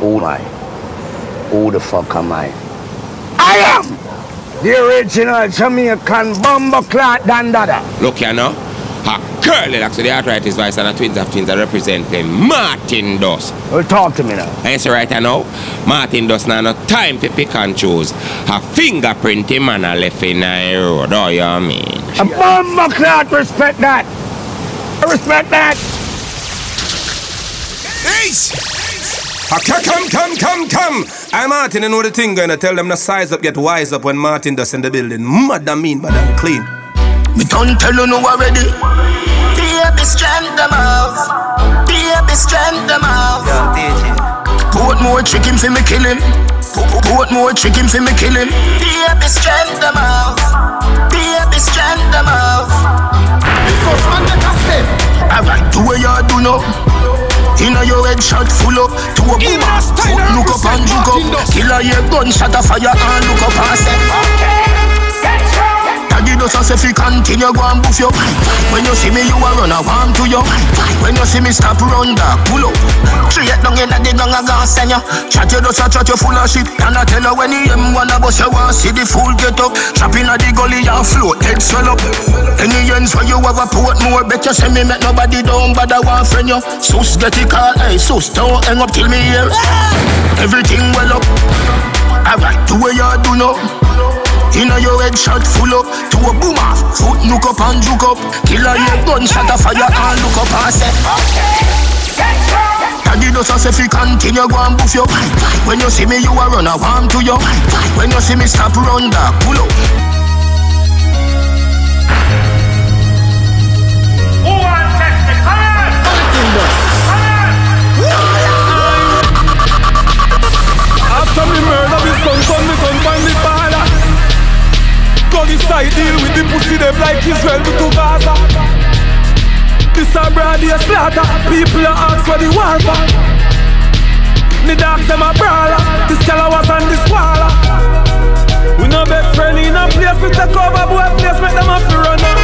Who am I? Who the fuck am I? I am the original Jamaican bomber clot Dandada. Look, you know. A curly like so the arthritis voice and the twins of twins that represent them. Martin Dust. Well, talk to me now. I say right now, Martin Dust now no time to pick and choose. A fingerprint man a left in a road. Oh, you mean? A bomber clot, respect that. I Respect that. Ace! Okay, come, come, come, come! I'm Martin, and know the thing gonna tell them to size up, get wise up when Martin does in the building. Mad and mean, but I'm clean. Me don't tell you no already. Baby, strength them off. Baby, strength them off. Put more chicken for me kill him. Put, put more chicken for me kill him. Baby, strength them off. Baby, strength them off. The first man that I step. Alright, do what you do now. Inna your head shot full up to a boomer. Look up and look up. Killer your gunshot a fire and look up and say. Okay. Taggy does if you continue go and boof your When you see me you a run a warm to you. When you see me stop run that pull up. Straight down in the gang a gas send you Chat you does a chat you full of shit. And I tell you when the M one a bus you want see the full get up. Chop inna the gully and float head swell up. Any ends where you have a Portmore Bet you say me make nobody down but I want friend you Sus get it call hey sus don't hang up till me here Everything well up. Alright do what you do now Inna your head shot full up to a boomer. Foot look up and juke up. Killer your gunshot a fire and look up and say. okay. Taggy does as if you continue go and boof you. When you see me, you a run a warm to you. When you see me stop run that pull up. Who wants test me? Come Gully side deal with the pussy them like Israel to Gaza. This a broad day slaughter. People a ask for the war for. Me dogs them a brawler. This color was on the squalor. We no best friend in a place we take over boy place make them have to run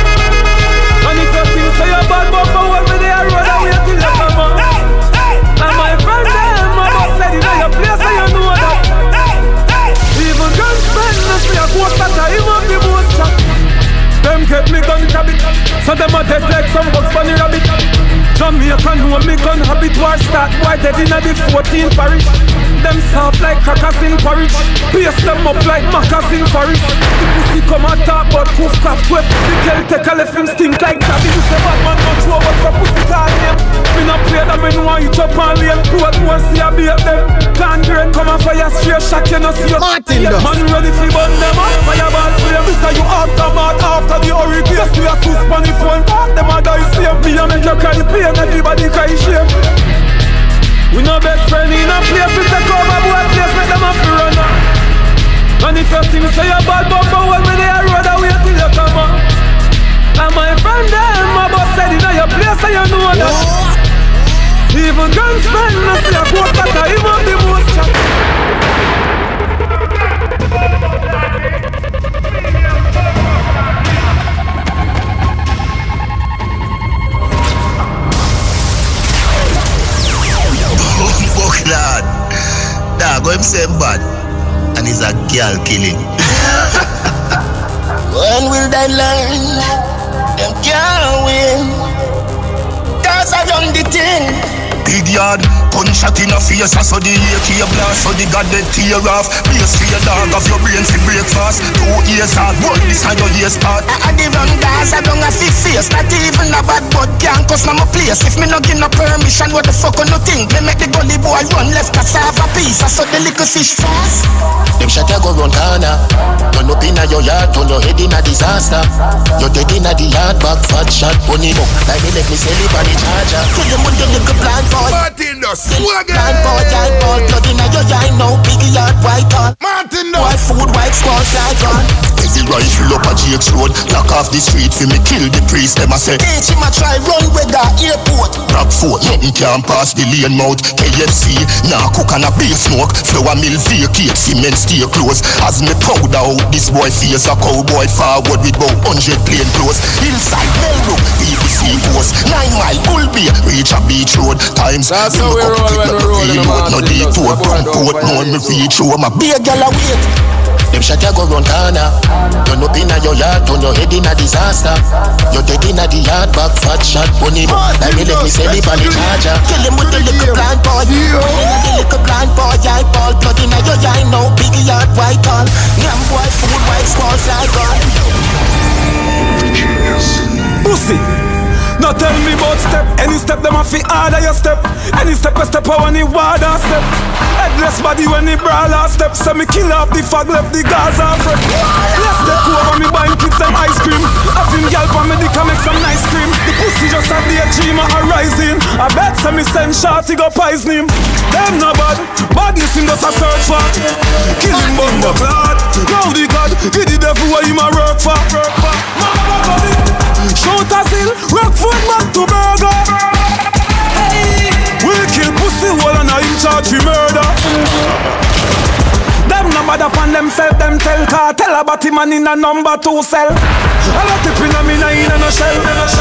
dead inna the 14th parish. Them soft like crackers in porridge Paste them up like macas in forest The pussy come and talk but coof cough whip. The girl take a left him stink like Tabby You say bad man not throw but some pussy call name Me not play them me know you chop and lame. Road more see a beat them. Can drain come and fire straight shot you no see us Martin Dust. Man ready fi burn them up. Fireball flame This a you aftermath after the hurricane. We a sus on the phone talk them a die same Me. A make you cry pain Everybody cry shame We no best friend in a place We take over boy place Make them have to run And if you think say you bad But for a road I wait till you come up. And my friend them My boss said in your place So you know that. Even gunsmen No see a ghost That a him up the most lad. Him say bad. And he's a girl killing. when will they learn? Them can't win. Cause I done the thing. Big yard, gunshot in a face, I saw the AK blast, so the god dead tear off. Base for your dog, of your brain for breakfast. Two years hard, work this and your years part. I the run guys, I don't have to face. Not even a bad bud can't cause my place. If me no give no permission, what the fuck on no think? Me make the gully boy run left cassava piece. I saw the little fish fast. Them shot ya go run corner. Turn up inna your yard, turn your head inna disaster. You're dead inna the yard, back fat shot, bunny up. Like me let me sell it on the charger. Put them with your little blind boy. Martin the swagger. Blind boy, blind boy, blood inna your eye now. Big yard, white on. Martin White food, white squad, like on. Every rifle up a Jake's road. Block off the street for me kill the priest. Them a say, Teach him a try run with the airport. Rockfort, nothing can pass the lane mouth. KFC, nah cook and a beer smoke. Flour mill vacate, cement stay close. As me proud out, this boy face a cowboy forward with about hundred plain clothes. Hillside, Melbrook, BBC post. Nine mile, Bull Bay, reach a beach road. Times, That's how we roll when we roll in the No Martin detour, Dust. pump out, no me reach home. A big gal a wait. Them shot ya go run corner Turn up inna your yard, turn your head inna disaster You dead inna the yard, back fat shot him, like me let me sell him on the charger Kill him with the little blind boy Inna the little blind boy, I ball Blood inna your eye, no biggie yard, white all Yam boy, food, white squaws like God Pussy. Now tell me about step. Any step them have fi harder your step. Any step a step I want the water step. Headless body when the brawler step. So me kill off the fag left the Gaza front. Let's step over me buying kids some ice cream. Having gal for me dick make some nice cream. The pussy just a daydream a rising. I bet some me send shorty go poison him. Them no bad. Badness him just a search for. Kill him bumbo blood. the God. Give the devil what him a work for. Shoot a seal, rock foot back to burger. We kill pussy wall and I in charge for murder. Them no bad upon themself, them tell car Tell about him and in a number two cell. A lot of in a me na in a no shell.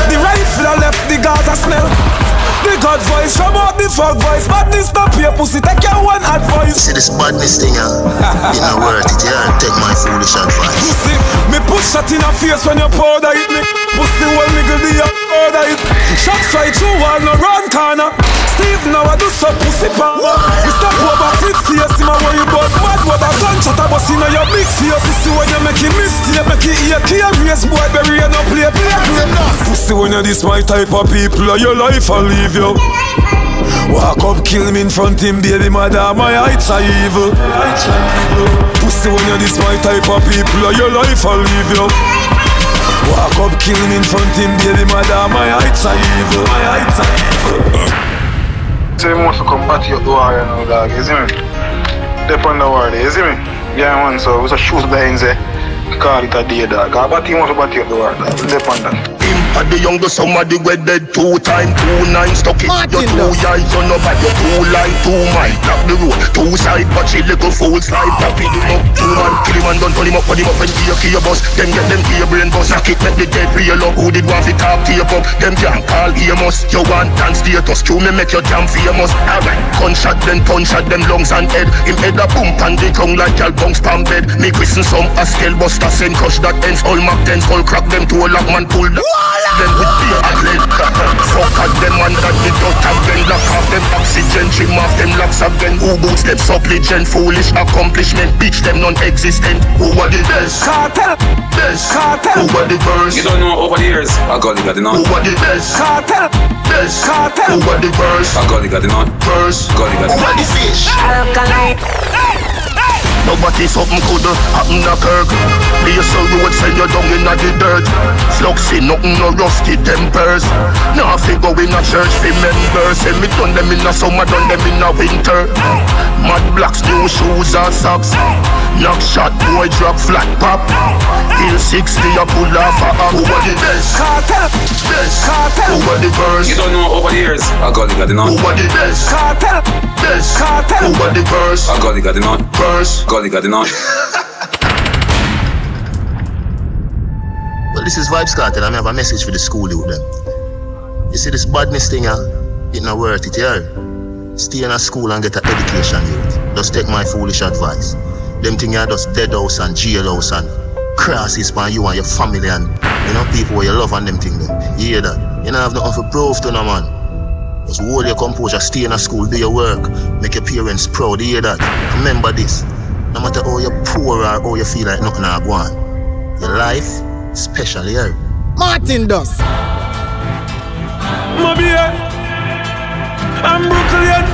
The rifle a left the Gaza smell. The God voice, from out the fuck voice, this stop your pussy, take your one advice. See this badness thing, yeah It not worth it, yeah Take my foolish advice Pussy, me push shot in a face when you powder hit me. Pussy well nigga the up powder hit. Shot fly through wall no round corner. Steve now I do so pussy power. We stop over fit face him a worry about mad what a gunshot a bust inna your big face. Pussy when you make it mistake, make it ear race boy bury you no play play play. Pussy when you this my type of people, your life I leave you. Walk up, kill me in front him, baby mother, my heights are evil. Pussy when you this my type of people, your life I'll leave you. Walk up, kill me in front him, baby mother, my heights are evil. My heights are evil. Say you must come to your door, you know, dog, you see me? Dep on the word, you see me? Yeah, man, so we so shoes behind there. Eh? Call it a day, dog. But must back to your door, dog. Dep on that. And the youngest somebody we dead two time, two nine stuck it. Martin You two eyes, you know bad, you two line, two mile. Block the road, two side, but she little fool slide. Tap it him up, two man, kill him and done, turn him up, put him up and key, key bus. Them get them key brain bus, knock it, make the dead real up. Who did want to talk to your pub? Them can't call Amos. You want dance status, true me make your jam famous. Alright, gunshot then punch at them lungs and head. Him head a boom and the tongue like y'all bounce palm bed. Me christen some a scale buster, send crush that ends. All mark tens, all crack them to a lock man pull that. Them with beer and lead. Fuck at them and that the dot and then lock off them oxygen. Trim off them locks again. Who boots them supplicant? Foolish accomplishment. Bitch them non-existent. Who are the best? Cartel, Best. Cartel. Who are the worst? You don't know over the years. I got it, got it Who not. are the best? cartel, Best. Cartel. Who are the worst? I got it, got it not. First. Got it, got it Who are the fish? Nobody something could happen a Kirk. Place a road send you down in the dirt. Fluxy nothing no rusty tempers. Now fi go in a church fi members Say me done them in a summer, done them in a winter. Mad blacks, new shoes and socks Knock shot, boy drop flat pop Hill 60 a pull off a up Who are the best? cartel, Best Cartel. Who are the worst? You don't know over the years. I got it, got it not. Who are the best? cartel, Best Cartel. Who are the worst? I got it, got it not. First Got it, got it not. Well, this is Vybz Kartel. and I have a message for the school youth them. You see this badness thing, uh, it not worth it, yeah? Stay in a school and get an education, youth. Just take my foolish advice. Them thing are just dead house and jail house and crosses for you and your family and, you know, people where you love and them thing them. You hear that? You don't have nothing for proof to no man. Just hold your composure, stay in a school, do your work, make your parents proud, you hear that? Remember this. No matter how you're poor or how you feel like nothing are going, your life special, yeah? Martin Dust. Mobile, I'm Brooklyn.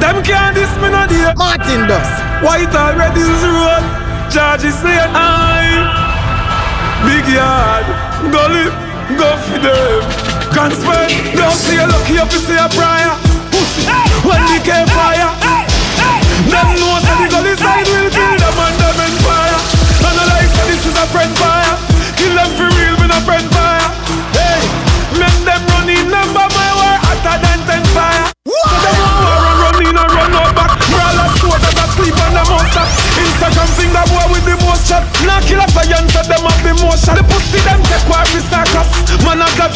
Them can't diss me no day. Martin Dust. White already is road. George is saying I. Big yard, gully, go for them. Can't spend, don't see a lucky up to see a prayer. Pussy, when the can fire. Them know say the gully side will kill them and them in fire. And I like say this is a friend fire.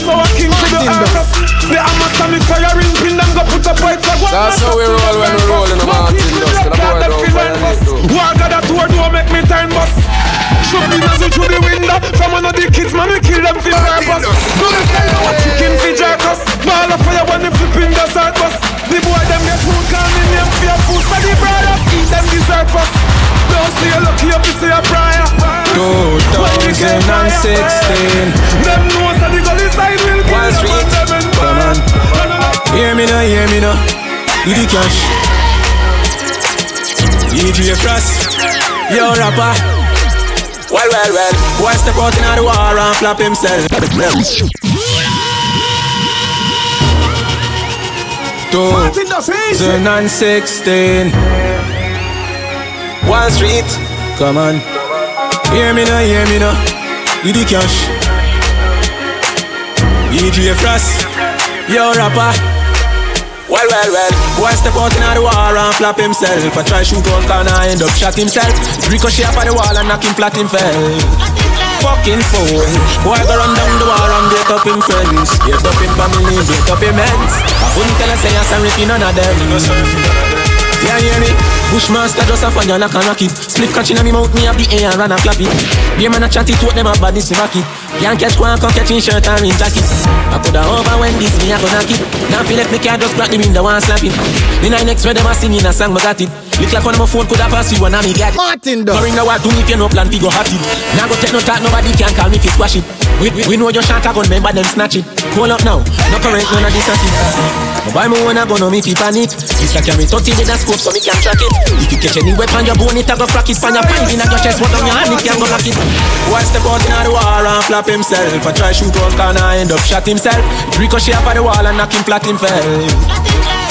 Man, I a king to the Arcus. The Hamas and me fire pin them go put up white flag. That's how we roll when we roll in the Martin Dust. The boy don't find God that door don't make me turn bus. Shoot me nozzle through the window. From one of the kids, man, we kill them for purpose. Do the sell no chicken for jerk us. Ball of fire when they flipping the side bus. The boy them get food, me name for your food. So the brothers eat them dessert first. Don't see you lucky up to see a prior. 2016 Them know so the gully side will kill Wall them Street, them in come on. Hear me now, hear me now. Do the cash. DJ Frost, yo rapper. Well, well, well. Boy step out in the war and flap himself. Does easy. 2016 Wall Street, come on. Hear me now, hear me now. Do the cash. DJ Frost, yo rapper. Well, well, well. Boy step out in the war and flap himself. I try shoot one corner, end up shot himself. Ricochet up on the wall and knock him flat him fell. Fucking fool. Boy go run down the wall and break up him friends. Break up him family, break up him ends. I couldn't tell her say I'm sorry for none of them. Yeah, hear me? Bushmaster just a fire knock and rock it. Split catching on me mouth, me have the air and run and flap it. Beer man a chat it, what them a body to rock it. Can't catch one, can't catch in shirt and in jacket. I coulda over when this me a go knock keep. Now feel like me can't just crack the window and slap it. The nine next where them a singing a song, but got it. Look like one of my phone coulda pass you and I me get it. Martin does. Ring the what do if you no plan, we go hot it. Now go take no talk, nobody can call me fi squash it. We, we, we know your shot a gun, remember them snatch it. Hold up now, no current, none of this a it. My boy, me wanna go, no me fi panic. This a carry 30 with a scope, so me can track it. If you catch any weapon, your bone it a go crack it. Find your find in your chest, what on your hand, it can go lock it. Boy step out in the war and flap himself. I try shoot one corner, end up shot himself. Ricochet up on the wall and knock him flat him fell.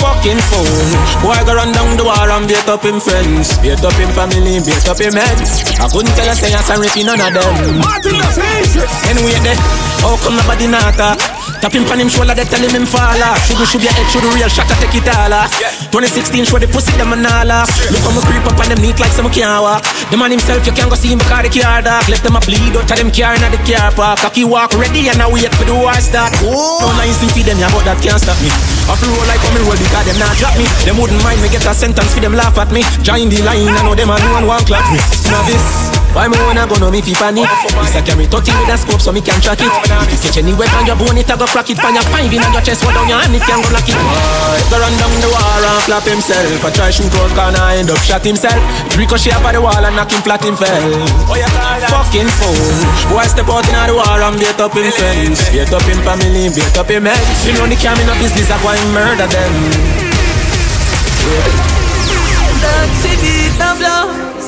Fucking fool. Boy I go run down the war and beat up him friends. Beat up him family, beat up him heads. I couldn't tell her say I'm for none of them. Martin does easy. Anyway, then, how come nobody not talk? Tap him on him shoulder, they tell him him fall off. Should should your head, should real shot, I take it all off. 2016, show the pussy, them and all off. Look how me creep up on them neat like some can't walk. The man himself, you can't go see him because the car dark. Left them a bleed out of them car in the car park. Cocky walk ready and I wait for the war start. No lines to feed them, yeah, but that can't stop me. Off the roll like me roll because them not drop me. Them wouldn't mind me get a sentence for them laugh at me. Join the line, I know them and no one want clap me. Now this. Why me wanna go no me fi panic? This a carry 30 with a scope so me can track it. If you catch any weapon, your bone it a go crack it. Find your five in your chest, what down your hand it can go block it. Go run down the wall and flap himself. I try shoot one corner, end up shot himself. Ricochet up on the wall and knock him flat him fell. Oh, Fucking fool. Boy step out in the war and beat up him friends. Beat up him family, beat up him heads. You know the cam in a business, I go and murder them. Dark city, the blood.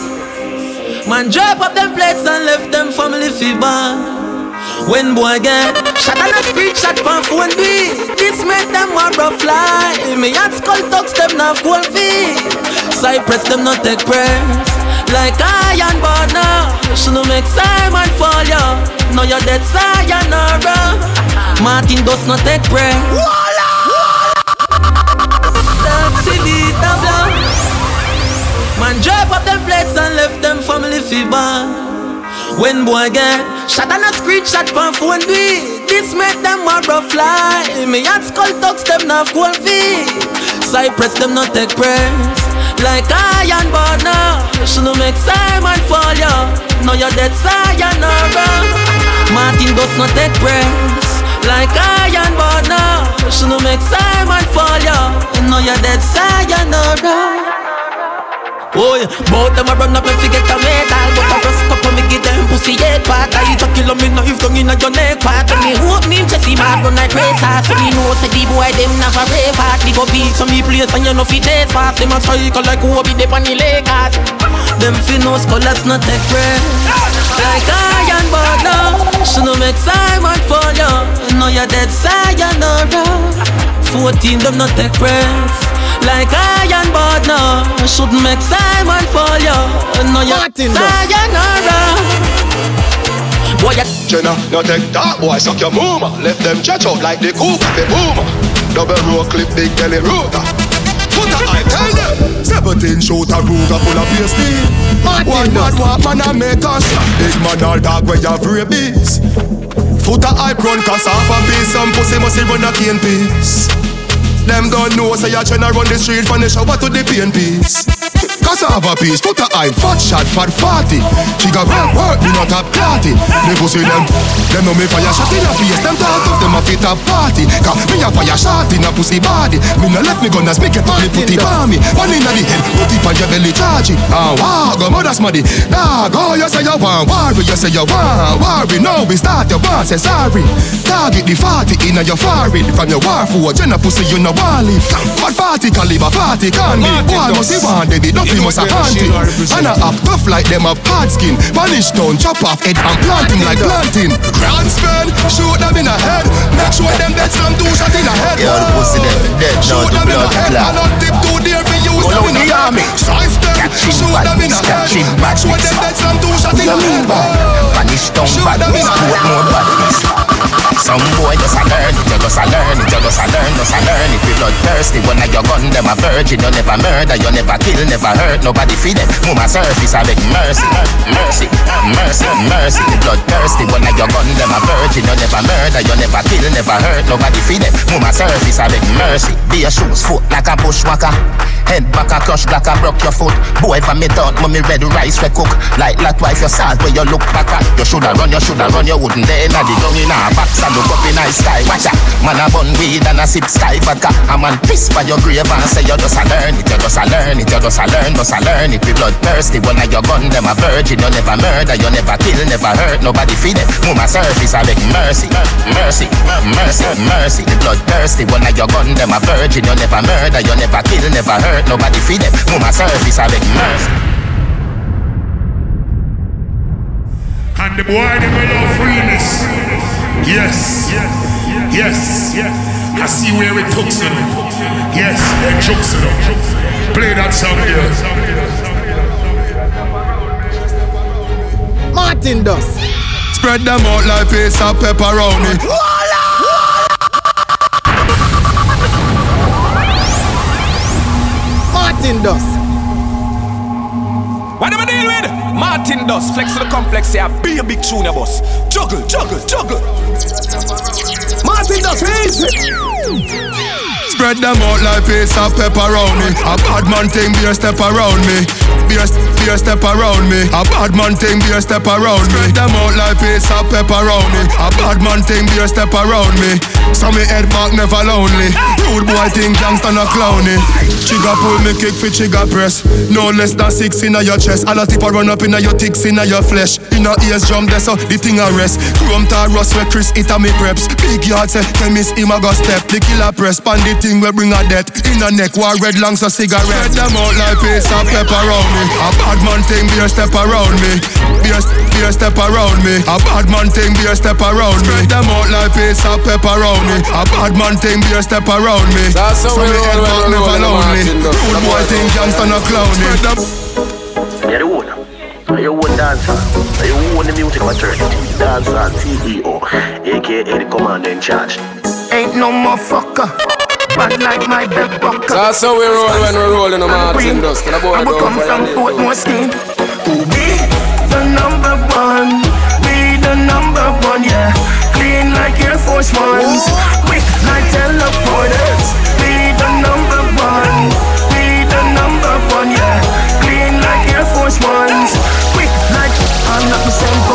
Man drop up them plates and left them family fever. When boy get shot and a street shot from phone B This make them want to fly Me and skull tucks them not cold feet. Cypress them not take breath. Like iron but now Shouldn't make Simon fall yo Now you're dead sayonara Martin does not take breath. Dark city, Man drop up them plates and left them family fever. When boy get shot and a screenshot from phone B This make them want to fly Me and skull tucks them not cold feet. Cypress them not take breath. Like iron but now Shouldn't make Simon fall yo. Now you're dead sayonara Martin does not take breath. Like iron but now Shouldn't make Simon fall yo. Now you're dead sayonara Boy, both them a run up and forget a metal But I just up and me give them pussy head part I eat a kilo me knife down inna your neck part And me hope me Jesse mad run like race So me know say the boy them never brave heart Big up beat some me place and you know fi dead fast. Them a cycle like Kobe they on the Lakers Them fi know scholars not take breath. Like iron but now Should no make Simon fall yo. Know you're dead sayonara. 14 them not take breath like iron but no. Shouldn't make Simon fall yo. No you sayonara Boy, you Jenna, no take that boy, suck your mama Left them stretch out like the of the boomer. Double row clip, big belly rooter Footer, I tell them 17 shooter Ruger full of PSD One man walk man and make us. Big man all dog where you have rabies. Foot a hype run, cause half a piece Some pussy must run a cane piece Them don't know, say I tryna run the street From the shower to the pain piece Cause I have a piece, put a eye, fat shot, fat fatty. She got work, work, me not have clarty Me pussy them, them know me fire shot in a face. Them talk of them a fit a party. Cause me a fire shot in a pussy body. Me no left me gunners, me get only put it on me One in the head, put it on your belly charge it Ah, wow, go mother smaddy Dog, oh, you say you want worry, you say you want worry. Now we start your want, say sorry. Target the 40 in your forehead. From your war for a pussy you no want live. But 40 caliber, 40 can be Boy must be one, baby, don't we must a hunting And I act tough like them have hard skin. Punish down, chop off head and plant him like planting. Grand spell, shoot them in the head. Make sure them dead some two shot in the head. Yeah, the pussy them dead now, Shoot the them in the blood head clot. And not dip too dear for use Go out in the army. Size them, shoot them in the head. Make sure them dead some two shot in the head. Vanish down Shoot them in badness, it more badness Some boy just a learn it, you just a learn it, you just a learn, just a learn. It We blood thirsty, when I your gun, them a virgin. You never murder, you never kill, never hurt Nobody feed them, mama surface, I beg. Mercy Mercy, mercy, mercy. Blood thirsty, when I your gun, them a virgin. You never murder, you never kill, never hurt Nobody feed them, mama surface, I beg. Mercy. Be your shoes, foot like a bushwhacker. Head back a crush like a broke your foot. Boy, if I me thought, mommy red rice we cook. Like that wife, your salt where you look back at. You shoulda run, you shoulda run, you wouldn't dare. Now the dung in a box and look up in a sky. Watch out, man a bun weed and a sip sky vodka. A man piss by your grave and say you just a learn it You just a learn it, you just a learn, just a learn it? We blood thirsty, when I your gun, them a virgin. You never murder, you never kill, never hurt Nobody. Feed them, my surface, I beg mercy Mercy, mercy, mercy. The blood thirsty, when I your gun, them a virgin. You never murder, you never kill, never hurt Nobody. Feed them, my surface, I beg mercy. And the boy them will love freeness. Yes. Yes. I see where it took them. Yes, it took them. Play that song there. Martin Dust. Spread them out like piece of pepperoni Martin Dust. What am I deal with? Martin Dust, flex to the complex, yeah, be a big tune, boss. Juggle, juggle, juggle. Martin Dust, easy. Spread them out like piece of pepperoni A bad man thing be a step around me. Be a, be a step around me. A bad man thing be a step around me. Spread them out like piece of pepperoni A bad man thing be a step around me. So me head back never lonely. Rude boy think gangsta no clowny. Chigga pull me kick for chigga press. No less than six inna your chest. A tip a run up inna your ticks inna your flesh. Inna ears jump there so the thing a rest Chrome tar rust where Chris it a me preps. Big yard say chemist him a go step. The killer press. Pan the we bring a death. Inna neck war red long so cigarette. Spread them out like piece of pepper around me. A bad man thing be a step around me. Be a, be a step around me. A bad man thing be a step around me. Spread them out like piece of pepper around me. A bad man thing be a step around me. That's how So we me roll head when back we never roll in the lonely Martin Dust. Rude boy think gangsta no clowny. Spread them. Yeah, the one. You own dancer. You own the music fraternity. Dancer CEO, aka the commander in charge. Ain't no motherfucker Bad like my bed bucker That's how we roll when we roll in the Martin Dust. And I don't come from violate. Portmore scheme We the number one? We the number one, yeah. Clean like Air Force Ones. Quick like teleporters. We the number one. We the number one, yeah. Clean like Air Force Ones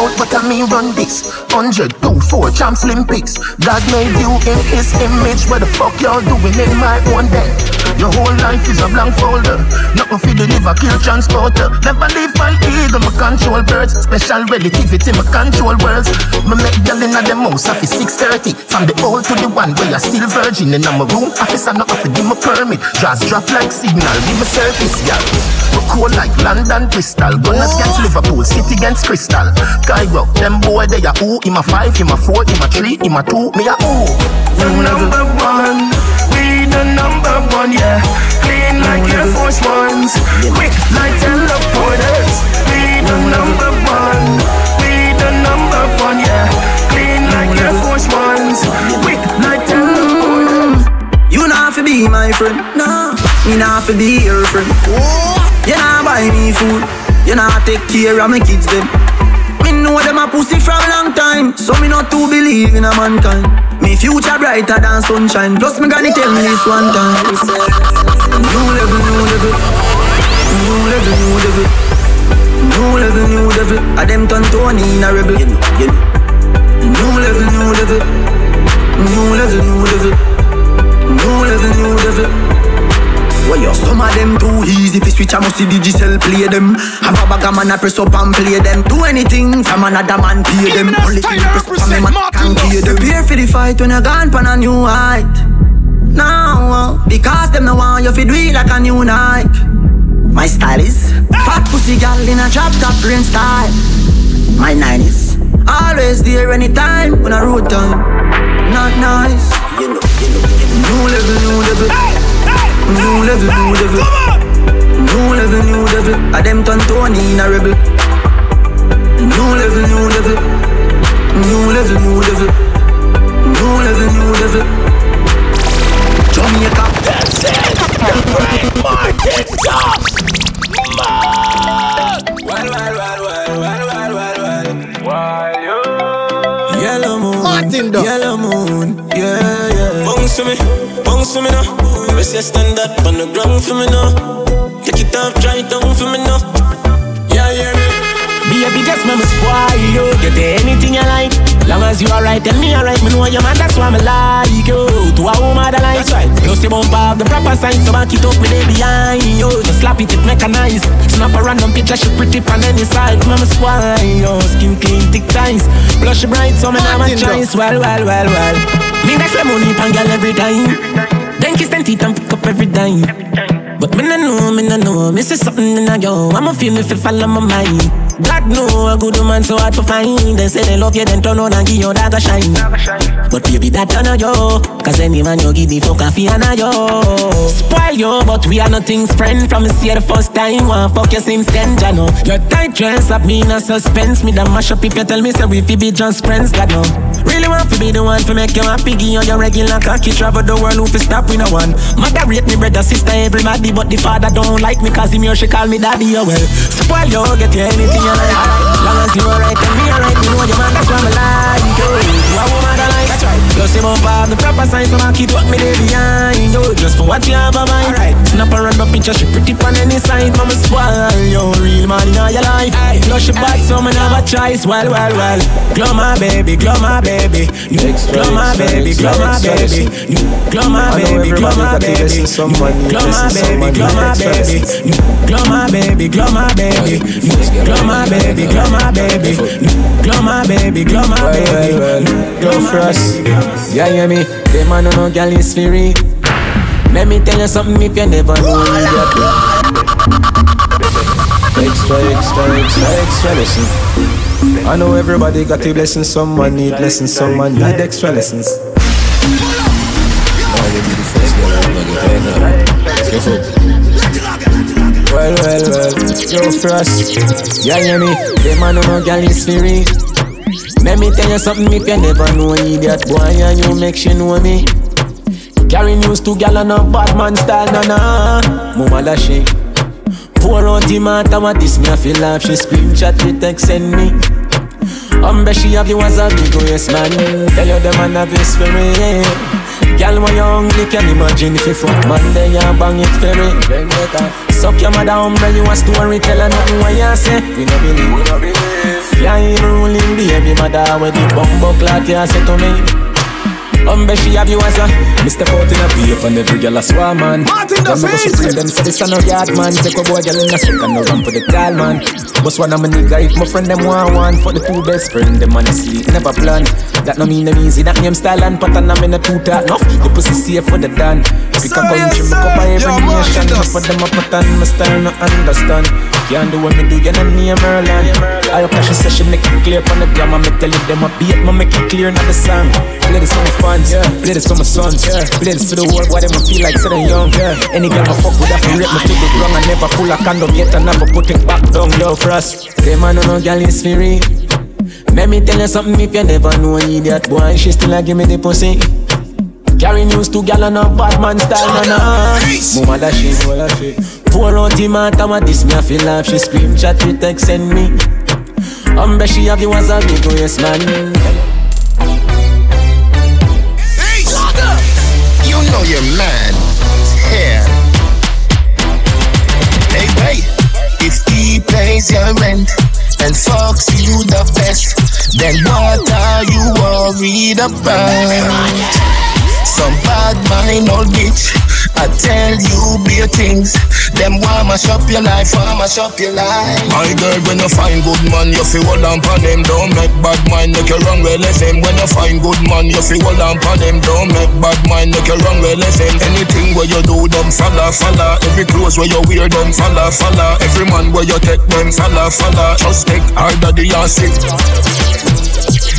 boat, but I mean run this. 100, 2, 4, champs Olympics. God made you in his image. What the fuck y'all doing in my own day? Your whole life is a blank folder. Nothing for deliver, kill transporter. Never leave my eagle, my control birds. Special relativity, my control worlds. Me make girl in the mouse, office 630. From the old to the one where you're still virgin. In my room, office, I'm not offer give me permit. Just drop like signal, give me service, yeah. We cool like London, Bristol. Gunners against Liverpool, City against Crystal. Cairo, them boy they a ooh, him a five, him a four, him a three, him a two, me a ooh. The number one, we the number one, yeah. Clean like Air Force Ones, quick like teleporters. We the number one, we the number one, yeah. Clean like Air Force Ones, quick like teleporters. You not fi be my friend, no. Me not fi be your friend. You not buy me food. You not take care of my kids them. Me know them a pussy from a long time, so me not to believe in a mankind. Me future brighter than sunshine. Plus me granny tell me this one time. New level, new level, new level, new level, new level, new level. A them turn Tony in a rebel. You know, you know. New level, new level, new level, new level, new level, new level. Well, yo, some of them too easy fi switch. I must see digital play them. Have a bag of man I press up and play them. Do anything from another man pay them. Only thing you press up and man can kill them. Prepare for the fight when you gone pan a new height. Now, because them no want you fi do it like a new Nike. My style is fat pussy gal in a drop top rain style. My nine is always there anytime when I road time. Not nice. You know, you know, you know. New level, new level. New level, new level. New level, new level. A them turn Tony in a rebel. New level, new level. New level, new level. New level, new level. Jamaica. That's it. The Prime Market Top. Well, well, well, well, well, well, well, well. Yellow moon, Martin Dust. yellow moon, yeah, yeah. Bounce to me, bounce to me now. Rest your stand up on the ground for me now. Take it off, try it down for me now. Yeah, yeah, me. Baby, just me spoil you. Get anything you like. Long as you alright tell me alright, me know your man. That's why me like you. To a woman that likes right. Plus the bump have the proper sign, so back it up me day behind you. Just slap it, it mechanized. Snap a random picture, she pretty on any side. Me me spoil you. Skin clean, thick ties. Blush bright, so me never Martin choice. Well, well, well, well. Me next money pan girl every time. Then kiss and teeth and pick up every dime. But me no know, me no know. Me say something in a yo. I'ma feel me fi follow my mind. God know a good woman so hard to find. They say they love you, then turn on and give you that a shine. But baby, that turn on yo. Cause any man you give the fuck a fee and a yo. Spoil yo, but we are nothing's friend. From see the first time, one fuck you since then, ya know. Your tight dress up me in a suspense. Me da mash up if you tell me say we fi be just friends, God know. Really want to be the one to make you happy, give you your regular cocky travel the world who fi stop with no one. Mother rate me brother, sister, everybody, but the father don't like me cause him here she call me daddy, oh well. Spoil yo, get you anything you like. Long as you alright and me alright, me know your man, that's why me like you. You a woman that like, that's right. Plus you bump have the proper sign, so I keep what me there behind you. Just for what you have a mind. Right. Snap a random picture, she pretty on any side, mama spoil you. Real man in all your life. Aye. Plus she bad, so me never choice. Well, well, well. Glow my baby, glow my baby. You glow my baby, glow my baby. You glow my baby, glow my baby. Glow my baby, glow my baby. You glow my baby, glow my baby. You glow my baby, glow my baby. Glow my baby, glow my baby. Go for us. Yeah, hear me? Them man no gal is free. Let me tell you something if you never know. Extra, extra, extra, extra lesson. I know everybody got a blessing, someone need lessons, someone need extra lessons. Well, well, well, yo, frost. Yeah, hear me? Them man no gal is free. Let me tell you something if you never know idiot boy and you make she know me. Carry news to gal and a bad man style, na na. Mama da she. Pour out the what this me I feel like she screenshot she text send me. Umbe she have you as a big waist man. Tell you them man have for me. Girl when you hungry can imagine if you fuck man then you bang it for me. Suck your mother umbre you a story tell her nothing what you say. We no believe. We no believe. Yeah, you ruling baby mother with the bumbo clock you say to me. Umbe she have you as a step out in a beef and every girl a swarm man. Martin Them me go Dust supreme them say this a no yard man. Take a boy girl in a suck and no run for the tall man. But one of my nigga if my friend them want one for the two best friend them honestly never plan. That no mean them easy. That name style and pattern I'm in a two talk enough. The pussy safe for the done. Pick a country, me cover every nation. For them a pattern, my style no understand. Can't do what me do, you know name Merlin. I cash she say she make it clear from the grammar. Me tell you them a beat, me make it clear not the song. Play this for fans, play this for my sons, play this for the world. Why them a feel like sitting young? Any girl I fuck with, I feel rate me to the ground. I never pull a condom yet, I never put it back down. Love for us. Them man no girl is free. Let me tell you something if you never know an idiot boy, she still a give me the pussy. Carry news to gal and a bad man style, na na. Mama da she, Pour out the matter what this me I feel like She scream chat she text send me Umbre she have you as a big oh, yes, man. Know your man here. Hey, wait. If he pays your rent and fucks you the best, then what are you worried about? Some bad mind old bitch. I tell you bare things. Them want mash up your life, want mash up your life. My girl, when you find good man, you feel hold on for them. Don't make bad mind, make you wrong him. When you find good man, you feel hold on for them. Don't make bad mind, make you wrong him. Anything where you do, them follow, follow. Every clothes where you wear, them follow, follow. Every man where you take, them follow, follow. Just make harder the acid.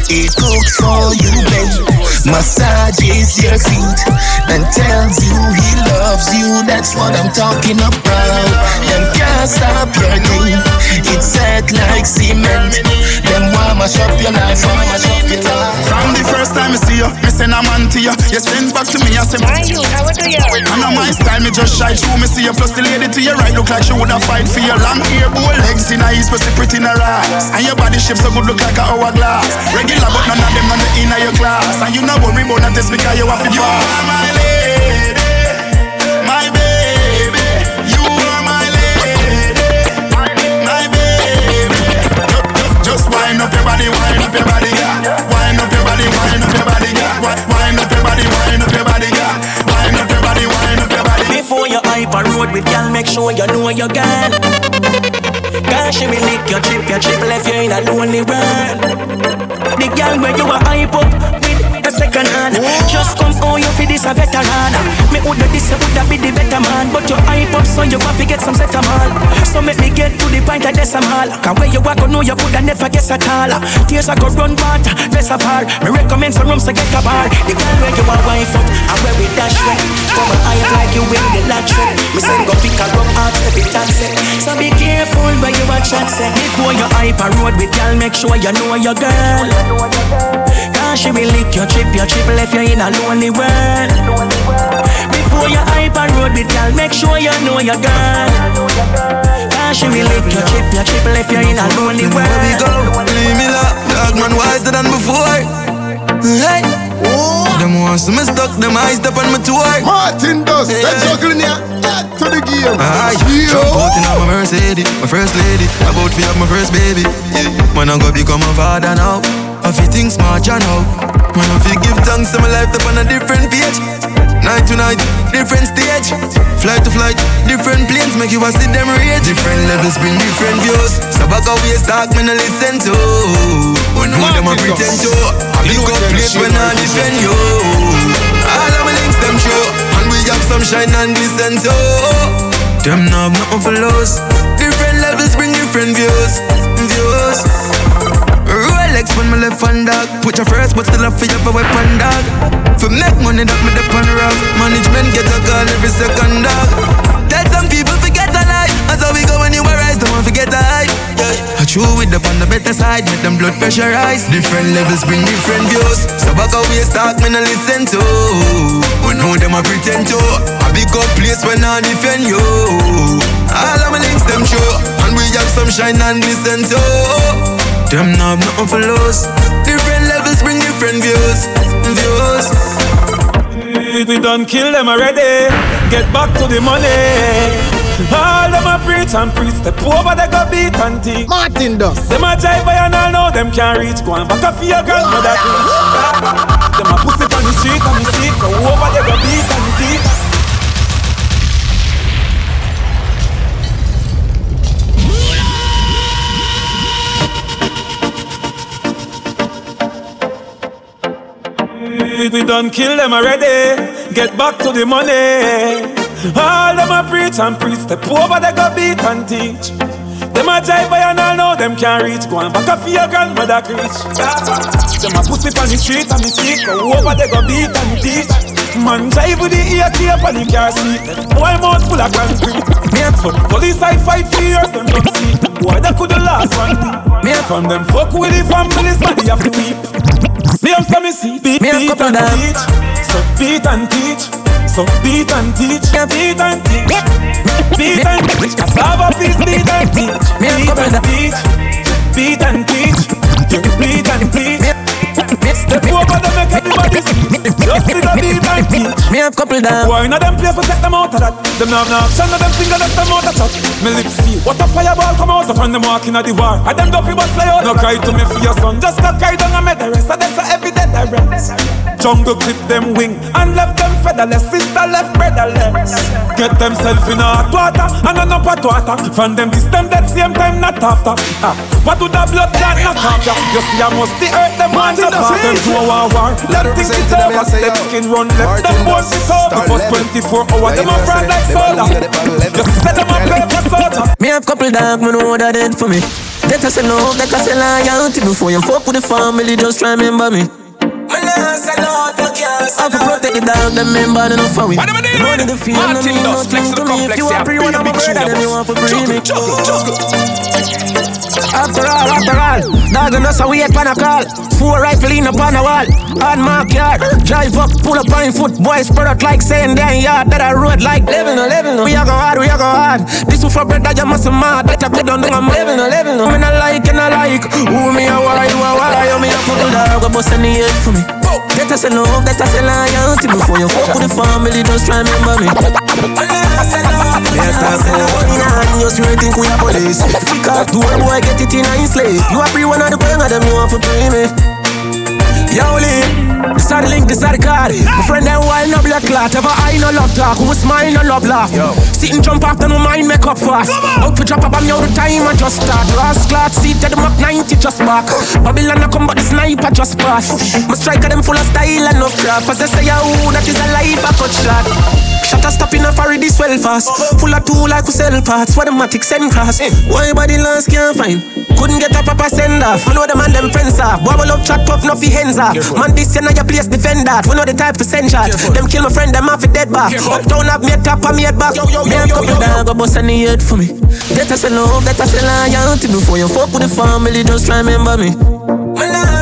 He cooks for you, babe. Massages your feet and tells you he loves you. That's what I'm talking about. Them can't stop your thing. It's set like cement. Them want mash up your life, want mash up your life. From the first time I see you, me send a man to you. You send back to me, I say, Why you? How do you? I know my style, me just shy through. Me see you, plus the lady to your right look like she woulda fight for your long hair, bow legs in her east, but pretty in her eyes. And your body shape so good, look like a hourglass. Regular, but none of them on inner your class. And you know worry about that test because you have to You are my lady, my baby. You are my lady, my baby. Just, just wind up your body, wind up your body, yeah. Wind up your body, wind up your body, yeah. Wind up your body, wind up your body, yeah. Wind up your body, wind up your body. Before you hype a road with girl, make sure you know your girl. Girl, she will lick your chip, your chip left you in a lonely world. The girl where you are hype up with a second hand. Just come on, you feel this a veteran. Me woulda this, woulda be the better man. But your hype up, so you want to get some set mal. So make me get to the point like decimal. Cause where you walk, know you coulda never guess at all. Tears I go run water, dress a far. Me recommend some rooms to get a bar. The girl where you are wife up, and where we dash with. Come and hype like you win the lottery. Me send go pick a rum out every taxi. So be careful where you watch chat say. Before you hype a road with girl, make sure you know your girl. Cause she will lick your chip, your chip left you in a lonely world. Before you hype a road with girl, make sure you know your girl. Cause she will lick your chip, your chip left you in a lonely world. Where we go? Leave me up, dog man wiser than before. Hey. Them want to me stuck, them eyes up on my tour. Martin Dust, hey. they're juggling ya to the game. Aye, jump out in my Mercedes, my first lady. About to have my first baby. Yeah, man, I'm gonna become a father now. I feel things smart, you know. Man, I feel give thanks to my life up on a different page. Night to night, different stage. Flight to flight, different planes make you a see them rage. Different levels bring different views. So back away start, me I listen to. When who them a pretend to. Pick up place when I defend you. All of my links them show, and we have some shine and glisten too. Them know nothing for lose. Different levels bring different views. Views. Rolex when my left hand dog. Put your first, but still have for a weapon dog. For make money that me dep on. Management get a call every second dog. Tell some people forget a lie. That's how we go when you arise, don't forget a hype. Yeah. I chew with the on the better side, make them blood pressure rise. Different levels bring different views. So back we start, me no listen to. We know them a pretend to. A big up place when I defend you. All of my links them show, and we have some shine and listen to. Them know nothing for lose. Different levels bring different views. Views. We done kill them already. Get back to the money. All them a preach and preach. Step over they go beat and teach. Martin Dust. Them a jive by and all know them can't reach. Go and back up for your grandmother. Them a pussy on the street and the street. Go over they go beat and teach. We done kill them already. Get back to the money. All them a preach and preach. Step over they go beat and teach. Them a jive by and all know them can't reach. Go and back up for your grandmother preach. Them a pussy on the street and the street. Go over they go beat and teach. Man jive with the ear tape and the car seat. Boy mouth full of concrete. Me and some police I fight for years. Them don't see. Boy that could the last one. Me and from them fuck with the families, man they have to weep. See I'm some see beat, Me beat and them. teach So beat and teach So beat and teach Beat and teach Beat and teach Cassava please beat and teach Me Beat and teach beat and teach. Repeat and repeat. Step over them, make see. Just with a beat and teach. Me have couple down. Why not them place to take them out of that? Them not have no action, not them finger left them out of touch. Me lips feel. What a fireball come out of when them walking at the war. And them dopey but fly out. No cry to me for your son. Just got carried and made the rest. And that's every day rest. Jungle clip them wing and left them featherless. Sister left brotherless. Get themself in a hot water and an up hot water. From them this them that same time not after. Ah, what do the blood clot knock after? You see I must the earth them want to pass them to a war war. Let things it over. Them skin run left them bones it over. First 24 hours them a friend like soda. Just set them up paper soda. Me have couple dog, me know that it for me. That I say love, that I say loyalty Before you fuck with the family, just try remember me I for protect the dog, them member enough for we Money the feel, no mean nothing to me If you want free one, I'm a brother, then you want for free me after all, after all, dog and us a wait pan a call. Four rifle in upon a wall, on mark yard. Drive up, pull up on foot, boys spread out like saying damn yard that I road like living no living no. We a go hard, we a go hard. This is for bread that you must mad. Better play down, I'm living no living no. Me not like and I like. Who me a why, you a why, you me a couple dog, a bust any head for me. Better say love, better say loyalty Before you fuck with the family, just try remember me Better say money and you think we are police door, boy, get it in a slave You are free one of the queen of them, you want to pay me Yo, Lee, this are the link, this are the card. My friend them wild no black clot. Ever I no love talk, who smile no love laugh. Yo. Sit and jump after no mind make up fast. Out to drop a bomb, yo, the time I just start. Ross clot, seat at the Mach 90 just back. Babylon I come, but the sniper just pass. My striker them full of style and no craft. As I say, yo, that is a life I cut shot. Shut a stop in a furry this well fast. Full of two like we sell parts. What the matic send cross. Why body last can't find? Couldn't get a proper send off. We know the man them friends off. We love chat tough, no fi hands off. Man, this know your place defend that. We know the type to send shot. Them kill my friend, them off a dead back. Uptown have me a top and me a back. Me a couple dog, go bust any head for me. Better say love, better say loyalty. Before you fuck with the family, just remember me.